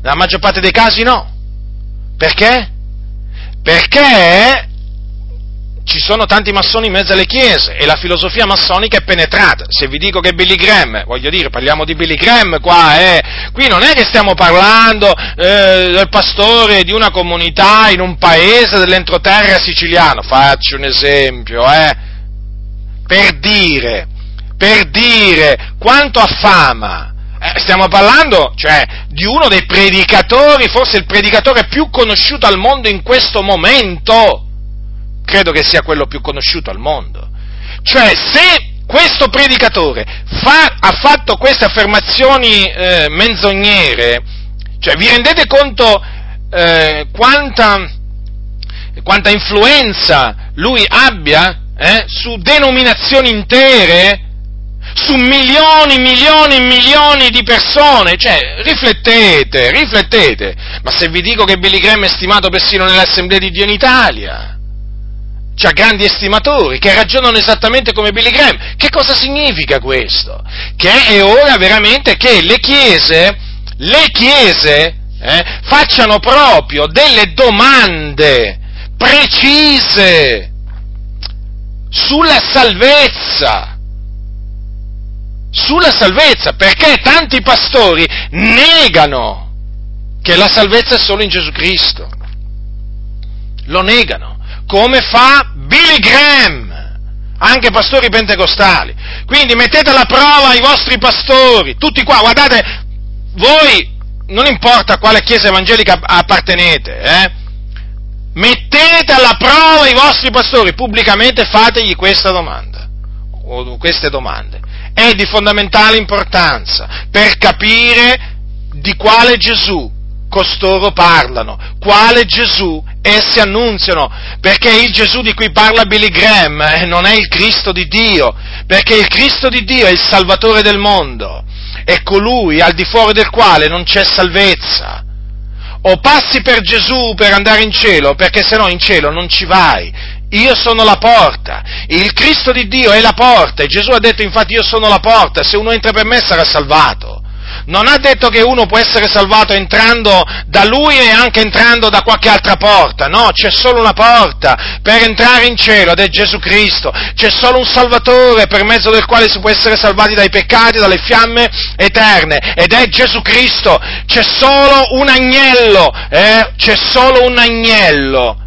Nella maggior parte dei casi no. Perché? Perché ci sono tanti massoni in mezzo alle chiese e la filosofia massonica è penetrata. Se vi dico che Billy Graham, voglio dire, parliamo di Billy Graham qua, eh, qui non è che stiamo parlando eh, del pastore di una comunità in un paese dell'entroterra siciliano, faccio un esempio, eh, per dire, per dire quanto affama. Eh, stiamo parlando, cioè, di uno dei predicatori, forse il predicatore più conosciuto al mondo in questo momento. Credo che sia quello più conosciuto al mondo. Cioè, se questo predicatore fa, ha fatto queste affermazioni eh, menzognere, cioè, vi rendete conto eh, quanta, quanta influenza lui abbia eh, su denominazioni intere, su milioni, milioni e milioni di persone, cioè riflettete, riflettete, ma se vi dico che Billy Graham è stimato persino nell'Assemblea di Dio in Italia, c'ha grandi estimatori che ragionano esattamente come Billy Graham, che cosa significa questo? Che è ora veramente che le chiese, le chiese eh, facciano proprio delle domande precise, sulla salvezza. Sulla salvezza, perché tanti pastori negano che la salvezza è solo in Gesù Cristo. Lo negano, come fa Billy Graham, anche pastori pentecostali. Quindi mettete alla prova i vostri pastori, tutti qua, guardate, voi non importa a quale chiesa evangelica appartenete, eh? mettete alla prova i vostri pastori pubblicamente fategli questa domanda, o queste domande. È di fondamentale importanza per capire di quale Gesù costoro parlano, quale Gesù essi annunziano, perché il Gesù di cui parla Billy Graham eh, non è il Cristo di Dio, perché il Cristo di Dio è il Salvatore del mondo, è colui al di fuori del quale non c'è salvezza. O passi per Gesù per andare in cielo, perché se no in cielo non ci vai. Io sono la porta, il Cristo di Dio è la porta e Gesù ha detto infatti io sono la porta, se uno entra per me sarà salvato non ha detto che uno può essere salvato entrando da lui e anche entrando da qualche altra porta, no, c'è solo una porta per entrare in cielo ed è Gesù Cristo, c'è solo un Salvatore per mezzo del quale si può essere salvati dai peccati, dalle fiamme eterne. Ed è Gesù Cristo, c'è solo un agnello, eh? c'è solo un agnello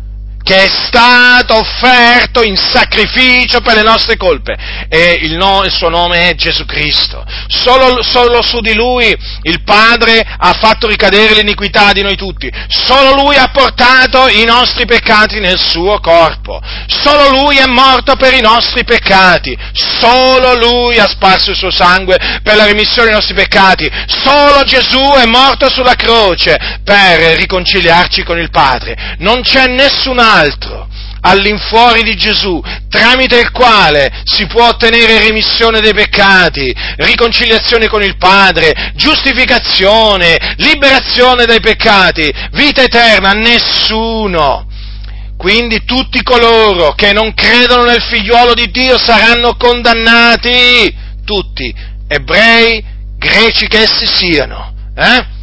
che è stato offerto in sacrificio per le nostre colpe. E il, no, il suo nome è Gesù Cristo. Solo, solo, su di lui il Padre ha fatto ricadere l'iniquità di noi tutti, solo lui ha portato i nostri peccati nel suo corpo, solo lui è morto per i nostri peccati, solo lui ha sparso il suo sangue per la remissione dei nostri peccati, solo Gesù è morto sulla croce per riconciliarci con il Padre, non c'è nessun altro altro all'infuori di Gesù, tramite il quale si può ottenere remissione dei peccati, riconciliazione con il Padre, giustificazione, liberazione dai peccati, vita eterna, nessuno. Quindi tutti coloro che non credono nel figliuolo di Dio saranno condannati, tutti, ebrei, greci che essi siano, eh?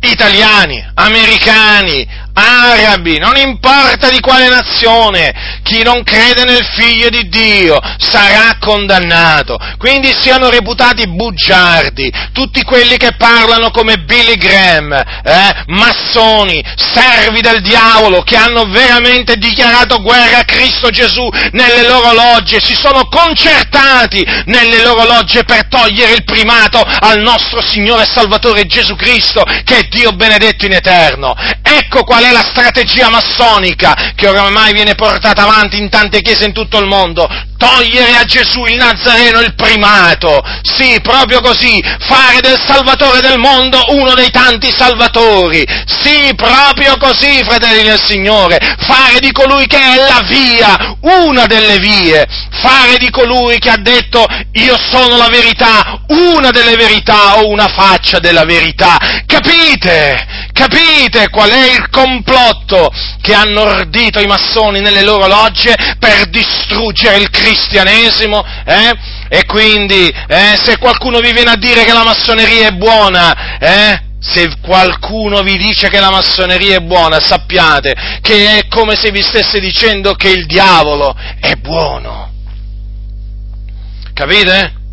italiani, americani, arabi, non importa di quale nazione, chi non crede nel figlio di Dio sarà condannato. Quindi siano reputati bugiardi tutti quelli che parlano come Billy Graham, eh, massoni, servi del diavolo, che hanno veramente dichiarato guerra a Cristo Gesù nelle loro logge, si sono concertati nelle loro logge per togliere il primato al nostro Signore e Salvatore Gesù Cristo, che è Dio benedetto in eterno. Ecco qual è la strategia massonica che oramai viene portata avanti in tante chiese in tutto il mondo? Togliere a Gesù il Nazareno il primato, sì, proprio così, fare del Salvatore del mondo uno dei tanti salvatori, sì, proprio così, fratelli del Signore, fare di colui che è la via, una delle vie, fare di colui che ha detto io sono la verità, una delle verità o una faccia della verità, capite? Capite qual è il complotto che hanno ordito i massoni nelle loro logge per distruggere il cristianesimo? Eh? E quindi, eh, se qualcuno vi viene a dire che la massoneria è buona, eh, se qualcuno vi dice che la massoneria è buona, sappiate che è come se vi stesse dicendo che il diavolo è buono. Capite?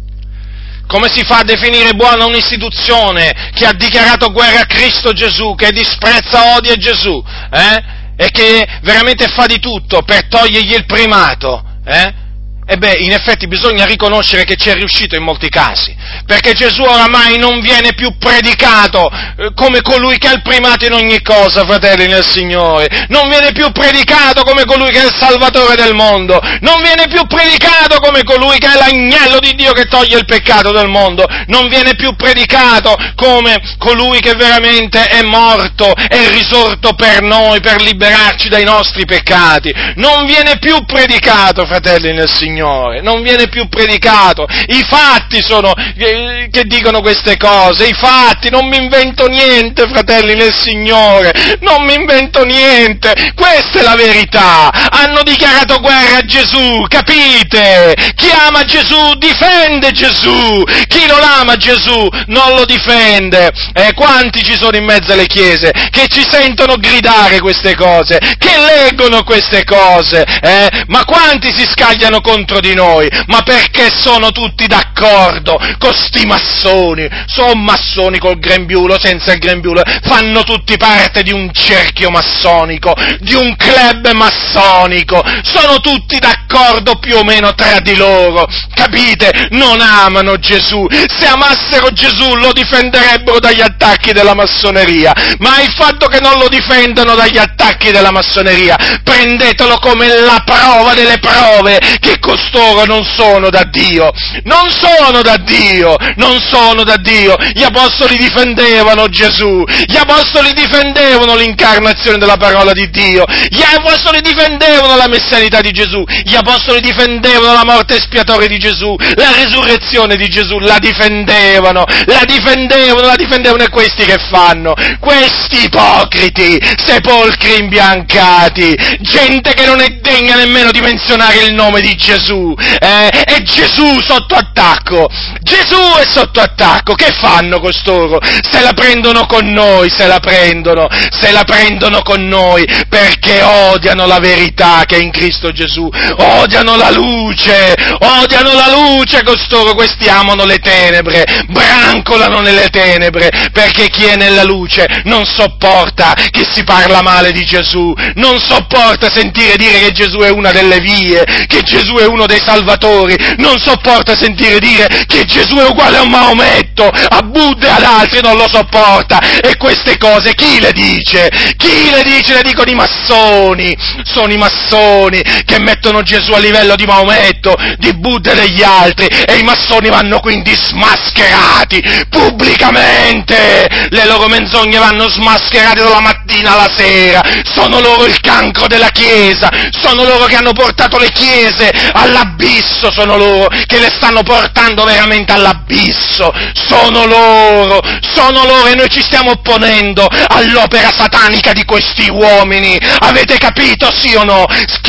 Come si fa a definire buona un'istituzione che ha dichiarato guerra a Cristo Gesù, che disprezza, odia Gesù, eh? e che veramente fa di tutto per togliergli il primato? Eh? E beh, in effetti bisogna riconoscere che ci è riuscito in molti casi, perché Gesù oramai non viene più predicato eh, come colui che ha il primato in ogni cosa, fratelli nel Signore, non viene più predicato come colui che è il Salvatore del mondo, non viene più predicato come colui che è l'agnello di Dio che toglie il peccato del mondo, non viene più predicato come colui che veramente è morto, è risorto per noi, per liberarci dai nostri peccati, non viene più predicato, fratelli nel Signore Signore, non viene più predicato. I fatti sono che, dicono queste cose, i fatti, non mi invento niente, fratelli nel Signore, non mi invento niente. Questa è la verità. Hanno dichiarato guerra a Gesù, capite? Chi ama Gesù difende Gesù, chi non ama Gesù non lo difende. E quanti ci sono in mezzo alle chiese che ci sentono gridare queste cose, che leggono queste cose, eh? ma quanti si scagliano contro contro di noi, ma perché sono tutti d'accordo? Con sti massoni, sono massoni col grembiulo, senza il grembiulo, fanno tutti parte di un cerchio massonico, di un club massonico, sono tutti d'accordo più o meno tra di loro. Capite, non amano Gesù. Se amassero Gesù lo difenderebbero dagli attacchi della massoneria, ma il fatto che non lo difendano dagli attacchi della massoneria, prendetelo come la prova delle prove che costoro non sono da Dio, non sono da Dio, non sono da Dio. Gli apostoli difendevano Gesù, gli apostoli difendevano l'incarnazione della parola di Dio, gli apostoli difendevano la messianità di Gesù, gli apostoli difendevano la morte espiatoria di Gesù, la resurrezione di Gesù, la difendevano, la difendevano, la difendevano e questi che fanno? Questi ipocriti, sepolcri imbiancati, gente che non è degna nemmeno di menzionare il nome di Gesù, eh? è Gesù sotto attacco, Gesù è sotto attacco, che fanno costoro? Se la prendono con noi, se la prendono, se la prendono con noi, perché odiano la verità che è in Cristo Gesù, odiano la luce, odiano la luce costoro, questi amano le tenebre, brancolano nelle tenebre, perché chi è nella luce non sopporta che si parla male di Gesù, non sopporta sentire dire che Gesù è una delle vie, che Gesù è uno dei salvatori, non sopporta sentire dire che Gesù è uguale a Maometto, a Buddha e ad altri, non lo sopporta. E queste cose chi le dice? Chi le dice? Le dicono i massoni, sono i massoni che mettono Gesù a livello di Maometto, di Buddha e degli altri, e i massoni vanno quindi smascherati pubblicamente, le loro menzogne vanno smascherate dalla mattina alla sera, sono loro il cancro della Chiesa, sono loro che hanno portato le Chiese all'abisso, sono loro che le stanno portando veramente all'abisso, sono loro, sono loro e noi ci stiamo opponendo all'opera satanica di questi uomini, avete capito sì o no?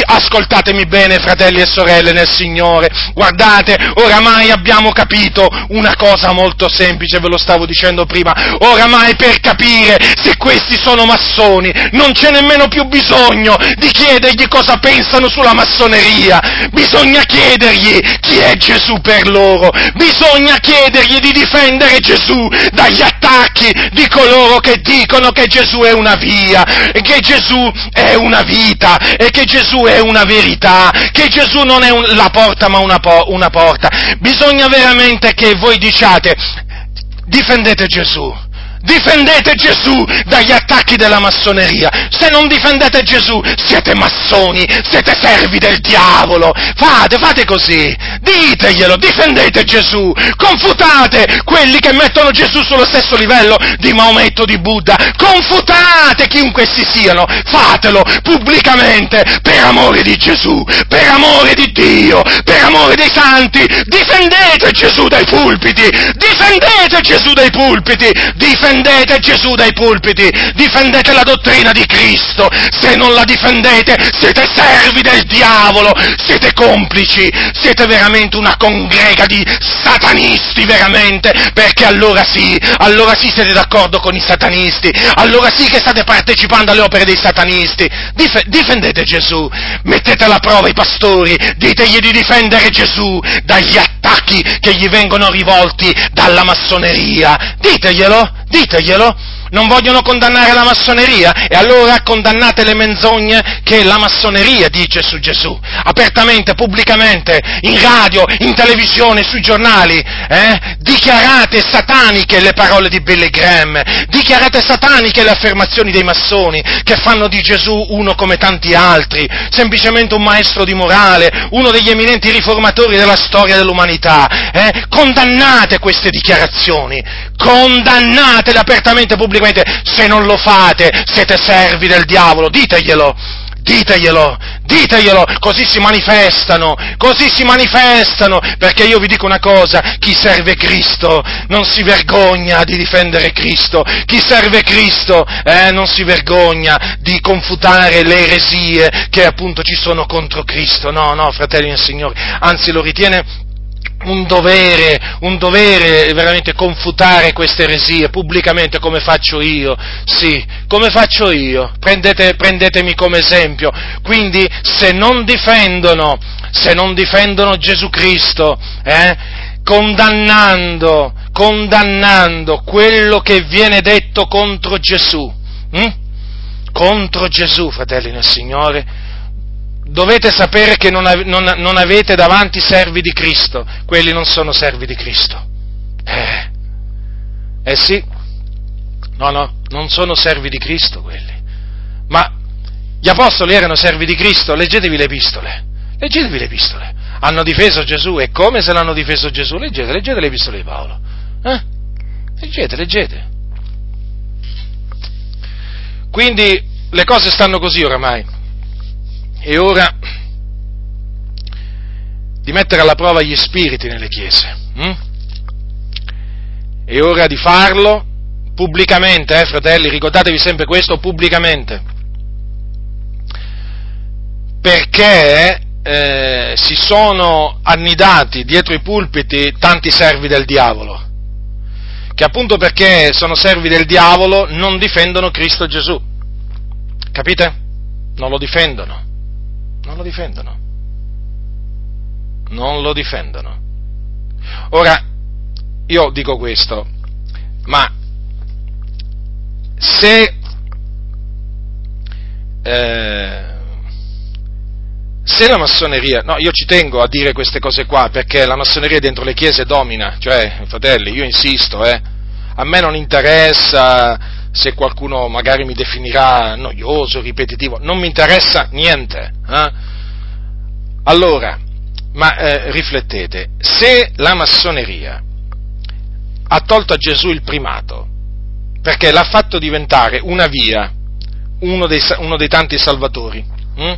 Ascoltatemi bene fratelli e sorelle nel Signore, guardate, oramai abbiamo capito una cosa molto semplice, ve lo stavo dicendo prima, oramai per capire se questi sono massoni non c'è nemmeno più bisogno di chiedergli cosa pensano sulla massoneria, bisogna chiedergli chi è Gesù per loro, bisogna chiedergli di difendere Gesù dagli attacchi di coloro che dicono che Gesù è una via, che Gesù è una vita e che Gesù è una verità, che Gesù non è un, la porta ma una, po- una porta. Bisogna veramente che voi diciate difendete Gesù difendete Gesù dagli attacchi della massoneria. Se non difendete Gesù, siete massoni, siete servi del diavolo. Fate, fate così. Diteglielo, difendete Gesù. Confutate quelli che mettono Gesù sullo stesso livello di Maometto, di Buddha. Confutate chiunque essi siano. Fatelo pubblicamente per amore di Gesù, per amore di Dio, per amore dei santi. Difendete Gesù dai pulpiti. Difendete Gesù dai pulpiti. Difendete difendete Gesù dai pulpiti, difendete la dottrina di Cristo, se non la difendete siete servi del diavolo, siete complici, siete veramente una congrega di satanisti veramente, perché allora sì, allora sì siete d'accordo con i satanisti, allora sì che state partecipando alle opere dei satanisti, Dif- difendete Gesù, mettete alla prova i pastori, ditegli di difendere Gesù dagli attacchi che gli vengono rivolti dalla massoneria, diteglielo, diteglielo, non vogliono condannare la massoneria? E allora condannate le menzogne che la massoneria dice su Gesù, apertamente, pubblicamente, in radio, in televisione, sui giornali, eh? dichiarate sataniche le parole di Billy Graham, dichiarate sataniche le affermazioni dei massoni che fanno di Gesù uno come tanti altri, semplicemente un maestro di morale, uno degli eminenti riformatori della storia dell'umanità, eh? condannate queste dichiarazioni, condannatele apertamente, pubblicamente, se non lo fate siete servi del diavolo, diteglielo, diteglielo, diteglielo, così si manifestano, così si manifestano, perché io vi dico una cosa, chi serve Cristo non si vergogna di difendere Cristo, chi serve Cristo eh, non si vergogna di confutare le eresie che appunto ci sono contro Cristo, no, no, fratelli del Signore, anzi lo ritiene un dovere, un dovere veramente confutare queste eresie pubblicamente come faccio io, sì, come faccio io, Prendete, prendetemi come esempio, quindi se non difendono, se non difendono Gesù Cristo, eh, condannando, condannando quello che viene detto contro Gesù, hm? contro Gesù, fratelli nel Signore, dovete sapere che non, non, non, avete davanti servi di Cristo, quelli non sono servi di Cristo. Eh, eh sì, no, no, non sono servi di Cristo quelli. Ma gli apostoli erano servi di Cristo, leggetevi le epistole, leggetevi le epistole. Hanno difeso Gesù e come se l'hanno difeso Gesù? Leggete, leggete le epistole di Paolo. Eh? Leggete, leggete. Quindi le cose stanno così oramai. È ora di mettere alla prova gli spiriti nelle chiese. Hm? È ora di farlo pubblicamente, eh, fratelli, ricordatevi sempre questo, pubblicamente. Perché eh, si sono annidati dietro i pulpiti tanti servi del diavolo, che appunto perché sono servi del diavolo non difendono Cristo Gesù. Capite? Non lo difendono. Non lo difendono. Non lo difendono. Ora, io dico questo, ma se, eh, se la massoneria, no, io ci tengo a dire queste cose qua perché la massoneria dentro le chiese domina, cioè, fratelli, io insisto, eh, a me non interessa se qualcuno magari mi definirà noioso, ripetitivo, non mi interessa niente. Eh? Allora, ma eh, riflettete, se la massoneria ha tolto a Gesù il primato, perché l'ha fatto diventare una via, uno dei, uno dei tanti salvatori, hm?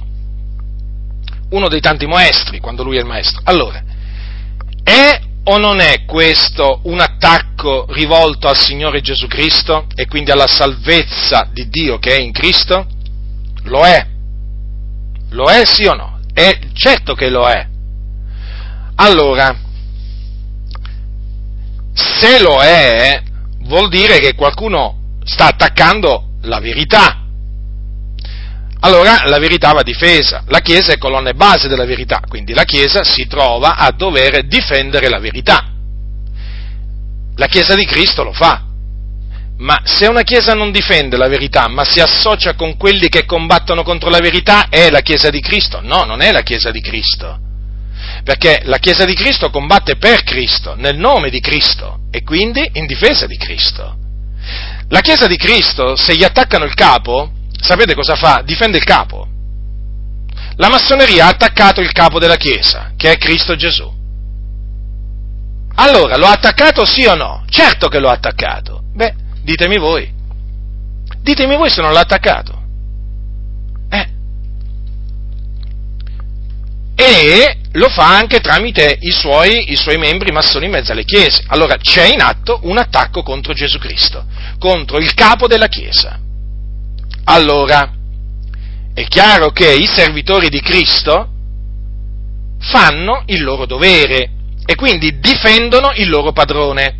uno dei tanti maestri, quando lui è il maestro, allora, è o non è questo un attacco rivolto al Signore Gesù Cristo e quindi alla salvezza di Dio che è in Cristo? Lo è. Lo è sì o no? È certo che lo è. Allora, se lo è, vuol dire che qualcuno sta attaccando la verità. Allora la verità va difesa, la Chiesa è colonna e base della verità, quindi la Chiesa si trova a dover difendere la verità. La Chiesa di Cristo lo fa, ma se una Chiesa non difende la verità, ma si associa con quelli che combattono contro la verità, è la Chiesa di Cristo? No, non è la Chiesa di Cristo. Perché la Chiesa di Cristo combatte per Cristo, nel nome di Cristo, e quindi in difesa di Cristo. La Chiesa di Cristo, se gli attaccano il capo, sapete cosa fa? Difende il capo. La massoneria ha attaccato il capo della Chiesa, che è Cristo Gesù. Allora, lo ha attaccato sì o no? Certo che lo ha attaccato. Beh, ditemi voi. Ditemi voi se non l'ha attaccato. Eh. E lo fa anche tramite i suoi, i suoi, membri massoni in mezzo alle chiese. Allora c'è in atto un attacco contro Gesù Cristo, contro il capo della Chiesa. Allora, è chiaro che i servitori di Cristo fanno il loro dovere e quindi difendono il loro padrone.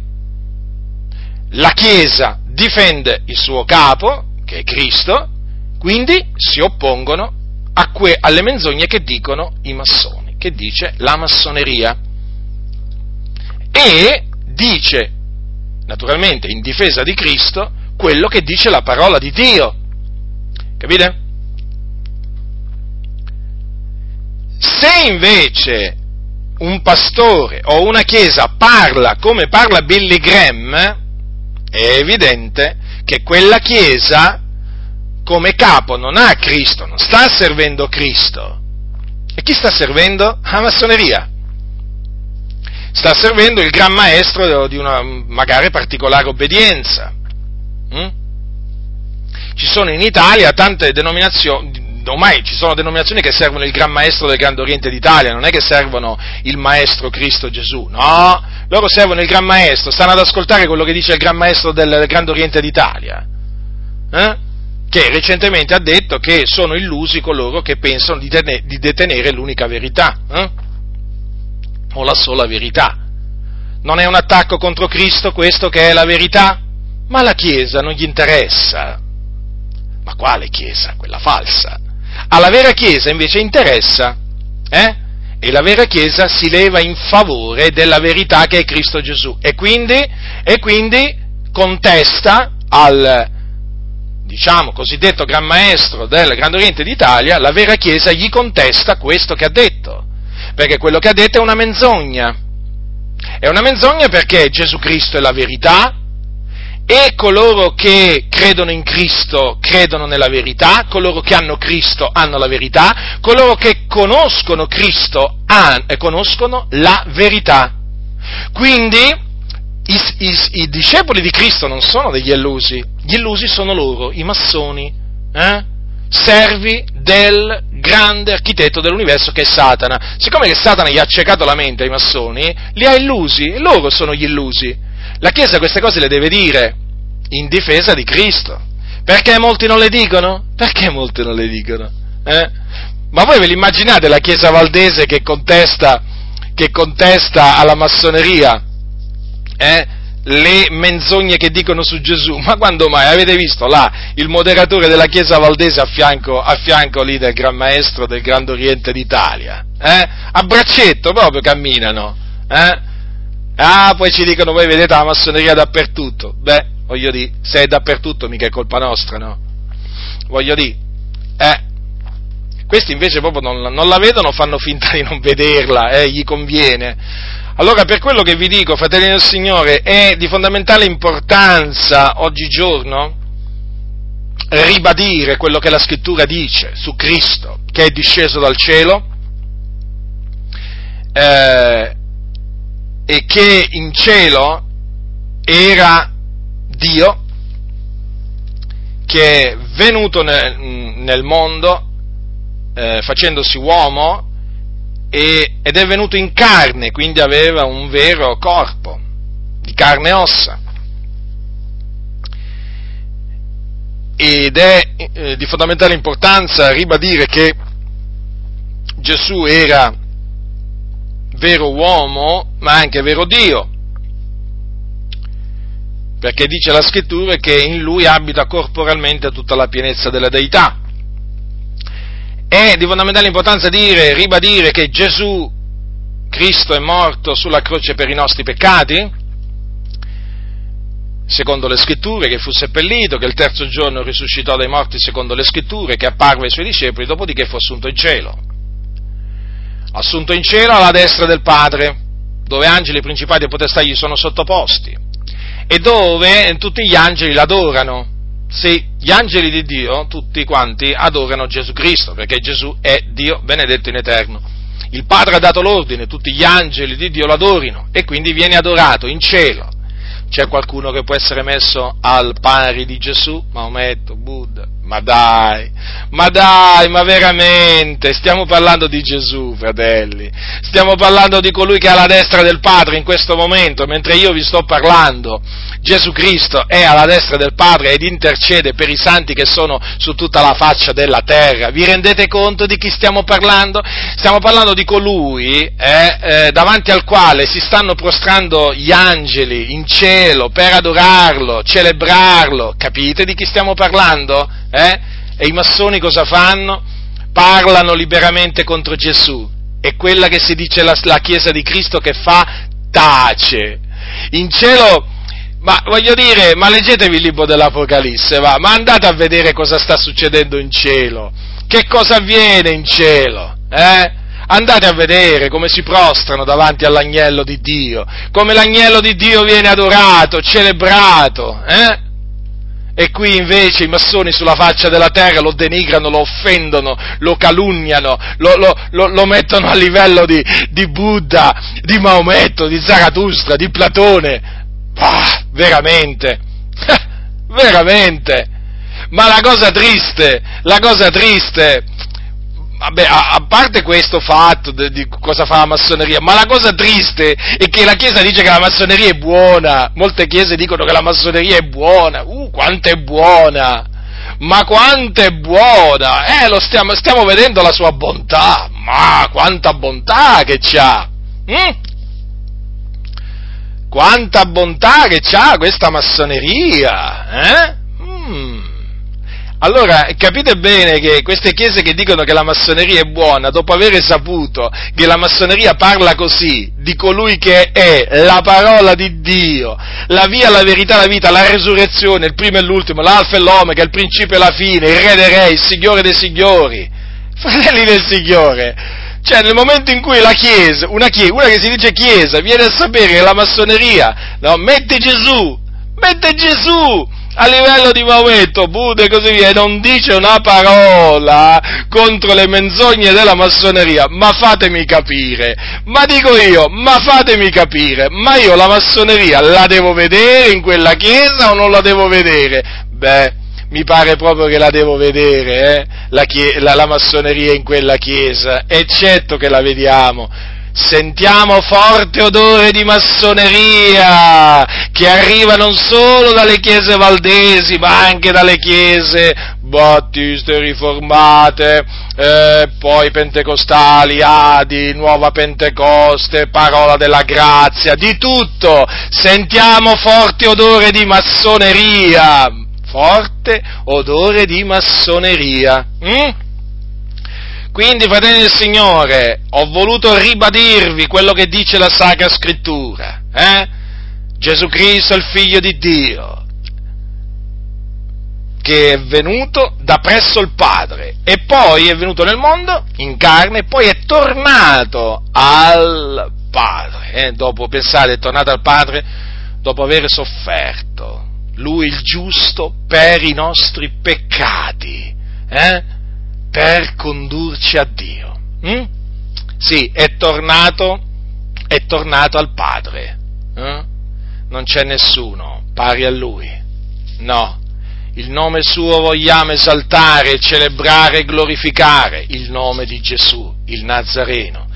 La Chiesa difende il suo capo, che è Cristo, quindi si oppongono que- alle menzogne che dicono i massoni, che dice la massoneria. E dice, naturalmente in difesa di Cristo, quello che dice la parola di Dio. Capite? Se invece un pastore o una chiesa parla come parla Billy Graham, è evidente che quella chiesa come capo non ha Cristo, non sta servendo Cristo. E chi sta servendo? La massoneria. Sta servendo il gran maestro di una magari particolare obbedienza. Mm? Ci sono in Italia tante denominazioni, ormai ci sono denominazioni che servono il Gran Maestro del Grande Oriente d'Italia, non è che servono il Maestro Cristo Gesù, no, loro servono il Gran Maestro, stanno ad ascoltare quello che dice il Gran Maestro del, Grande Oriente d'Italia, eh? che recentemente ha detto che sono illusi coloro che pensano di, tene, di detenere l'unica verità, eh? o la sola verità. Non è un attacco contro Cristo questo che è la verità? Ma la Chiesa non gli interessa, ma quale Chiesa? Quella falsa. Alla vera Chiesa invece interessa, eh? E la vera Chiesa si leva in favore della verità che è Cristo Gesù e quindi, e quindi contesta al, diciamo, cosiddetto Gran Maestro del Grande Oriente d'Italia, la vera Chiesa gli contesta questo che ha detto, perché quello che ha detto è una menzogna. È una menzogna perché Gesù Cristo è la verità, e coloro che credono in Cristo credono nella verità, coloro che hanno Cristo hanno la verità, coloro che conoscono Cristo han, eh, conoscono la verità. Quindi i, i, i, discepoli di Cristo non sono degli illusi, gli illusi sono loro, i massoni, eh? servi del grande architetto dell'universo che è Satana. Siccome che Satana gli ha accecato la mente ai massoni, li ha illusi, loro sono gli illusi. La Chiesa queste cose le deve dire in difesa di Cristo. Perché molti non le dicono? Perché molti non le dicono? Eh? Ma voi ve l'immaginate la Chiesa valdese che contesta, che contesta alla massoneria eh? le menzogne che dicono su Gesù? Ma quando mai? Avete visto là il moderatore della Chiesa valdese a fianco, a fianco lì del Gran Maestro del Grande Oriente d'Italia? Eh? A braccetto proprio camminano. Eh? Ah, poi ci dicono, voi vedete la massoneria dappertutto. Beh, voglio dire, se è dappertutto mica è colpa nostra, no? Voglio dire, eh, questi invece proprio non, non, la vedono, fanno finta di non vederla, eh, gli conviene. Allora, per quello che vi dico, fratelli del Signore, è di fondamentale importanza oggigiorno ribadire quello che la scrittura dice su Cristo, che è disceso dal cielo, eh, e che in cielo era Dio che è venuto nel, nel mondo eh, facendosi uomo e, ed è venuto in carne, quindi aveva un vero corpo di carne e ossa. Ed è eh, di fondamentale importanza ribadire che Gesù era vero uomo, ma anche vero Dio, perché dice la scrittura che in lui abita corporalmente tutta la pienezza della deità. È di fondamentale importanza dire, ribadire che Gesù Cristo è morto sulla croce per i nostri peccati, secondo le scritture, che fu seppellito, che il terzo giorno risuscitò dai morti secondo le scritture, che apparve ai suoi discepoli, dopodiché fu assunto in cielo. Assunto in cielo alla destra del Padre, dove angeli, principati e potestà gli sono sottoposti e dove tutti gli angeli l'adorano. Sì, gli angeli di Dio, tutti quanti, adorano Gesù Cristo, perché Gesù è Dio benedetto in eterno. Il Padre ha dato l'ordine, tutti gli angeli di Dio l'adorino e quindi viene adorato in cielo. C'è qualcuno che può essere messo al pari di Gesù? Maometto, Buddha, ma dai, ma dai, ma veramente, stiamo parlando di Gesù, fratelli, stiamo parlando di colui che è alla destra del Padre in questo momento, mentre io vi sto parlando. Gesù Cristo è alla destra del Padre ed intercede per i santi che sono su tutta la faccia della terra. Vi rendete conto di chi stiamo parlando? Stiamo parlando di colui eh, eh, davanti al quale si stanno prostrando gli angeli in cielo per adorarlo, celebrarlo. Capite di chi stiamo parlando? Eh? E i massoni cosa fanno? Parlano liberamente contro Gesù. E quella che si dice la, la Chiesa di Cristo che fa? Tace. In cielo, ma voglio dire, ma leggetevi il libro dell'Apocalisse, va, ma andate a vedere cosa sta succedendo in cielo. Che cosa avviene in cielo? Eh? Andate a vedere come si prostrano davanti all'agnello di Dio, come l'agnello di Dio viene adorato, celebrato, eh? E qui invece i massoni sulla faccia della terra lo denigrano, lo offendono, lo calunniano, lo, lo, lo, lo mettono a livello di, di, Buddha, di Maometto, di Zarathustra, di Platone. Bah, veramente, veramente. Ma la cosa triste, la cosa triste Vabbè, a, a, parte questo fatto di, di, cosa fa la massoneria, ma la cosa triste è che la Chiesa dice che la massoneria è buona. Molte chiese dicono che la massoneria è buona. Uh, quanto è buona! Ma quanto è buona! Eh, lo stiamo, stiamo vedendo la sua bontà. Ma quanta bontà che c'ha! Mm? Quanta bontà che c'ha questa massoneria! Eh? Mm. Allora capite bene che queste chiese che dicono che la massoneria è buona, dopo aver saputo che la massoneria parla così di colui che è la parola di Dio, la via, la verità, la vita, la resurrezione, il primo e l'ultimo, l'alfa e l'omega, il principio e la fine, il re dei re, il signore dei signori, fratelli del Signore, cioè nel momento in cui la Chiesa, una, chiesa, una che si dice Chiesa, viene a sapere che la massoneria no, mette Gesù, mette Gesù a livello di Maometto, Buddha e così via, e non dice una parola contro le menzogne della massoneria, ma fatemi capire, ma dico io, ma fatemi capire, ma io la massoneria la devo vedere in quella chiesa o non la devo vedere? Beh, mi pare proprio che la devo vedere, eh? la, chie- la, la massoneria in quella chiesa, eccetto che la vediamo sentiamo forte odore di massoneria che arriva non solo dalle chiese valdesi ma anche dalle chiese battiste riformate, eh, poi pentecostali, adi, nuova pentecoste, parola della grazia, di tutto, sentiamo forte odore di massoneria, forte odore di massoneria. Mm? Quindi, fratelli del Signore, ho voluto ribadirvi quello che dice la Sacra Scrittura. Eh? Gesù Cristo è il Figlio di Dio, che è venuto da presso il Padre e poi è venuto nel mondo in carne e poi è tornato al Padre. Eh? Dopo, pensate, è tornato al Padre dopo aver sofferto. Lui il giusto per i nostri peccati. Eh? Per condurci a Dio. Mm? Sì, è tornato, è tornato al Padre. Eh? Non c'è nessuno pari a Lui. No, il nome suo vogliamo esaltare, celebrare e glorificare, il nome di Gesù, il Nazareno.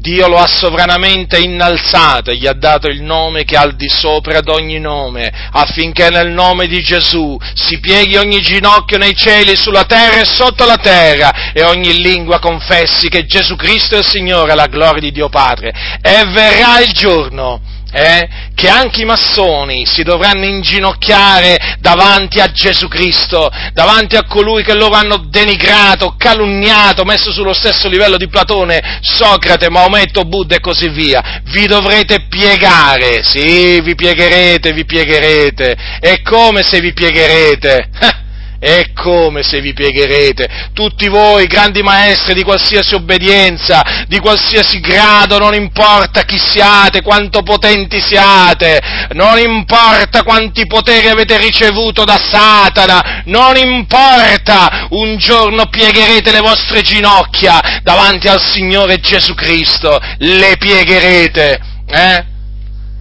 Dio lo ha sovranamente innalzato e gli ha dato il nome che è al di sopra ad ogni nome, affinché nel nome di Gesù si pieghi ogni ginocchio nei cieli, sulla terra e sotto la terra, e ogni lingua confessi che Gesù Cristo è il Signore, la gloria di Dio Padre. E verrà il giorno eh, che anche i massoni si dovranno inginocchiare davanti a Gesù Cristo, davanti a colui che loro hanno denigrato, calunniato, messo sullo stesso livello di Platone, Socrate, Maometto, Buddha e così via. Vi dovrete piegare, sì, vi piegherete, vi piegherete. E come se vi piegherete? E come se vi piegherete, tutti voi, grandi maestri di qualsiasi obbedienza, di qualsiasi grado, non importa chi siate, quanto potenti siate, non importa quanti poteri avete ricevuto da Satana, non importa, un giorno piegherete le vostre ginocchia davanti al Signore Gesù Cristo, le piegherete, eh?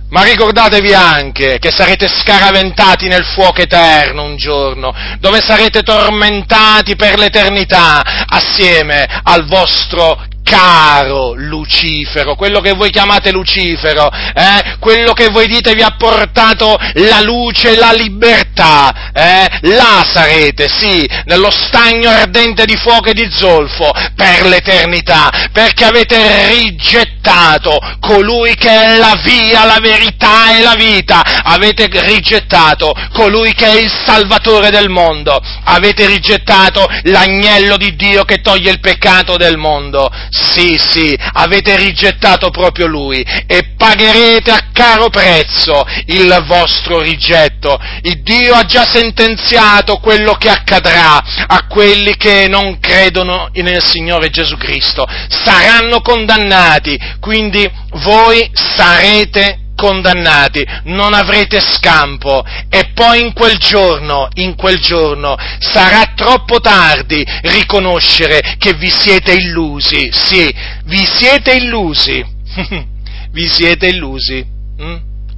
Ma ricordatevi anche che sarete scaraventati nel fuoco eterno un giorno, dove sarete tormentati per l'eternità assieme al vostro caro Lucifero, quello che voi chiamate Lucifero, eh? quello che voi dite vi ha portato la luce la libertà, eh? là sarete, sì, nello stagno ardente di fuoco e di zolfo per l'eternità, perché avete rigettato colui che è la via, la verità e la vita, avete rigettato colui che è il Salvatore del mondo, avete rigettato l'agnello di Dio che toglie il peccato del mondo, sì, sì, avete rigettato proprio lui e pagherete a caro prezzo il vostro rigetto. Il Dio ha già sentenziato quello che accadrà a quelli che non credono nel Signore Gesù Cristo. Saranno condannati, quindi voi sarete condannati, non avrete scampo e poi in quel giorno, in quel giorno sarà troppo tardi riconoscere che vi siete illusi, sì, vi siete illusi, vi siete illusi. Mm?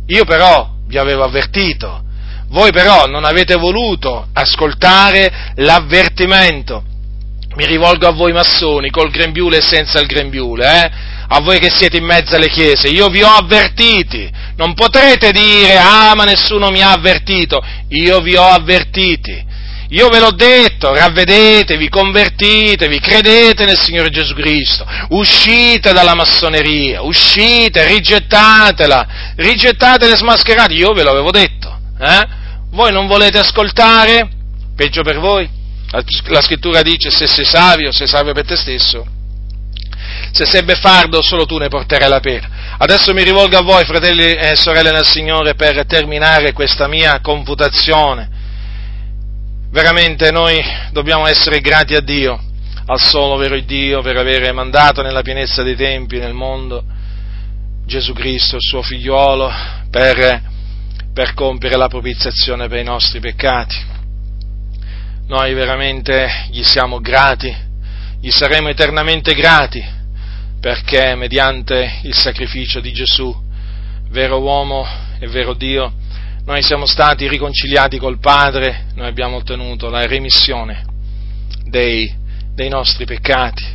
Io però vi avevo avvertito, voi però non avete voluto ascoltare l'avvertimento. Mi rivolgo a voi massoni, col grembiule e senza il grembiule, eh? A voi che siete in mezzo alle chiese, io vi ho avvertiti, non potrete dire, ah ma nessuno mi ha avvertito, io vi ho avvertiti, io ve l'ho detto, ravvedetevi, convertitevi, credete nel Signore Gesù Cristo, uscite dalla massoneria, uscite, rigettatela, rigettatela e smascherate, io ve l'avevo detto, eh? Voi non volete ascoltare? Peggio per voi La scrittura dice se sei savio, sei savio per te stesso. Se sei beffardo, solo tu ne porterai la pena. Adesso mi rivolgo a voi, fratelli e sorelle nel Signore, per terminare questa mia confutazione. Veramente noi dobbiamo essere grati a Dio, al solo vero Dio, per avere mandato nella pienezza dei tempi nel mondo Gesù Cristo, il suo figliuolo, per, per compiere la propiziazione per i nostri peccati noi veramente gli siamo grati, gli saremo eternamente grati, perché mediante il sacrificio di Gesù, vero uomo e vero Dio, noi siamo stati riconciliati col Padre, noi abbiamo ottenuto la remissione dei, dei nostri peccati,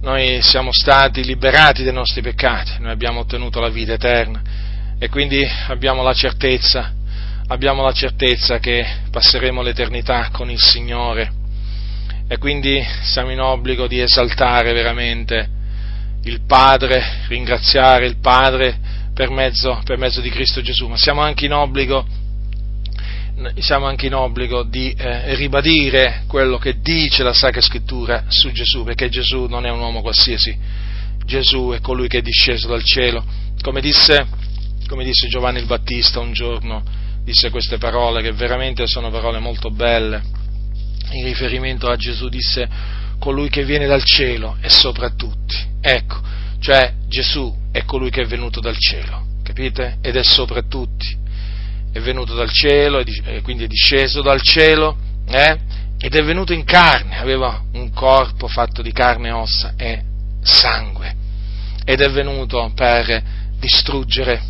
noi siamo stati liberati dai nostri peccati, noi abbiamo ottenuto la vita eterna. E quindi abbiamo la certezza abbiamo la certezza che passeremo l'eternità con il Signore. E quindi siamo in obbligo di esaltare veramente il Padre, ringraziare il Padre per mezzo, per mezzo di Cristo Gesù, ma siamo anche in obbligo, anche in obbligo di eh, ribadire quello che dice la Sacra Scrittura su Gesù, perché Gesù non è un uomo qualsiasi, Gesù è colui che è disceso dal cielo, come disse, come disse Giovanni il Battista un giorno, disse queste parole che veramente sono parole molto belle. In riferimento a Gesù disse colui che viene dal cielo è sopra tutti. Ecco, cioè Gesù è colui che è venuto dal cielo, capite? Ed è sopra tutti. È venuto dal cielo, quindi è disceso dal cielo, eh? ed è venuto in carne, aveva un corpo fatto di carne ossa e sangue, ed è venuto per distruggere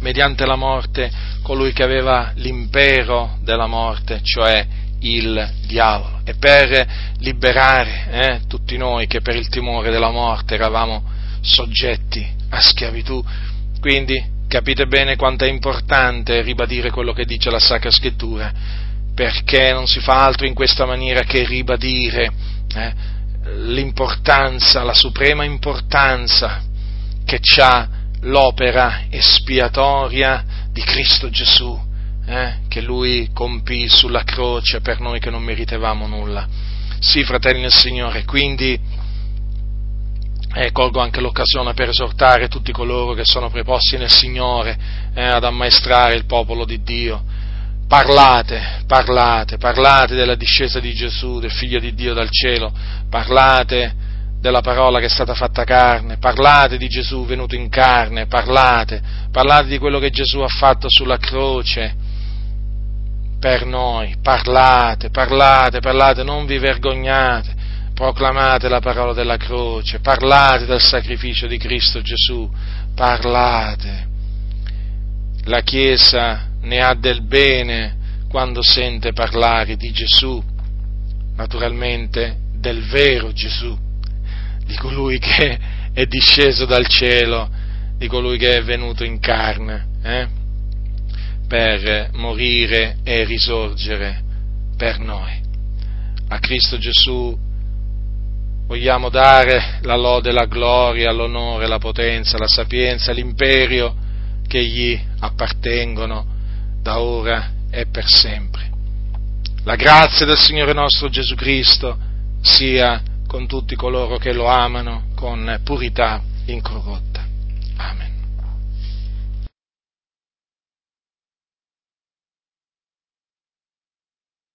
mediante la morte colui che aveva l'impero della morte, cioè il diavolo, e per liberare eh, tutti noi che per il timore della morte eravamo soggetti a schiavitù. Quindi capite bene quanto è importante ribadire quello che dice la Sacra Scrittura, perché non si fa altro in questa maniera che ribadire eh, l'importanza, la suprema importanza che ha l'opera espiatoria di Cristo Gesù, eh, che Lui compì sulla croce per noi che non meritevamo nulla. Sì, fratelli nel Signore, quindi eh, colgo anche l'occasione per esortare tutti coloro che sono preposti nel Signore eh, ad ammaestrare il popolo di Dio. Parlate, parlate, parlate della discesa di Gesù, del Figlio di Dio dal cielo, parlate della parola che è stata fatta carne, parlate di Gesù venuto in carne, parlate, parlate di quello che Gesù ha fatto sulla croce per noi, parlate, parlate, parlate, non vi vergognate, proclamate la parola della croce, parlate del sacrificio di Cristo Gesù, parlate. La Chiesa ne ha del bene quando sente parlare di Gesù, naturalmente del vero Gesù di colui che è disceso dal cielo, di colui che è venuto in carne, eh? Per morire e risorgere per noi. A Cristo Gesù vogliamo dare la lode, la gloria, l'onore, la potenza, la sapienza, l'imperio che gli appartengono da ora e per sempre. La grazia del Signore nostro Gesù Cristo sia con tutti coloro che lo amano con purità incorrotta. Amen.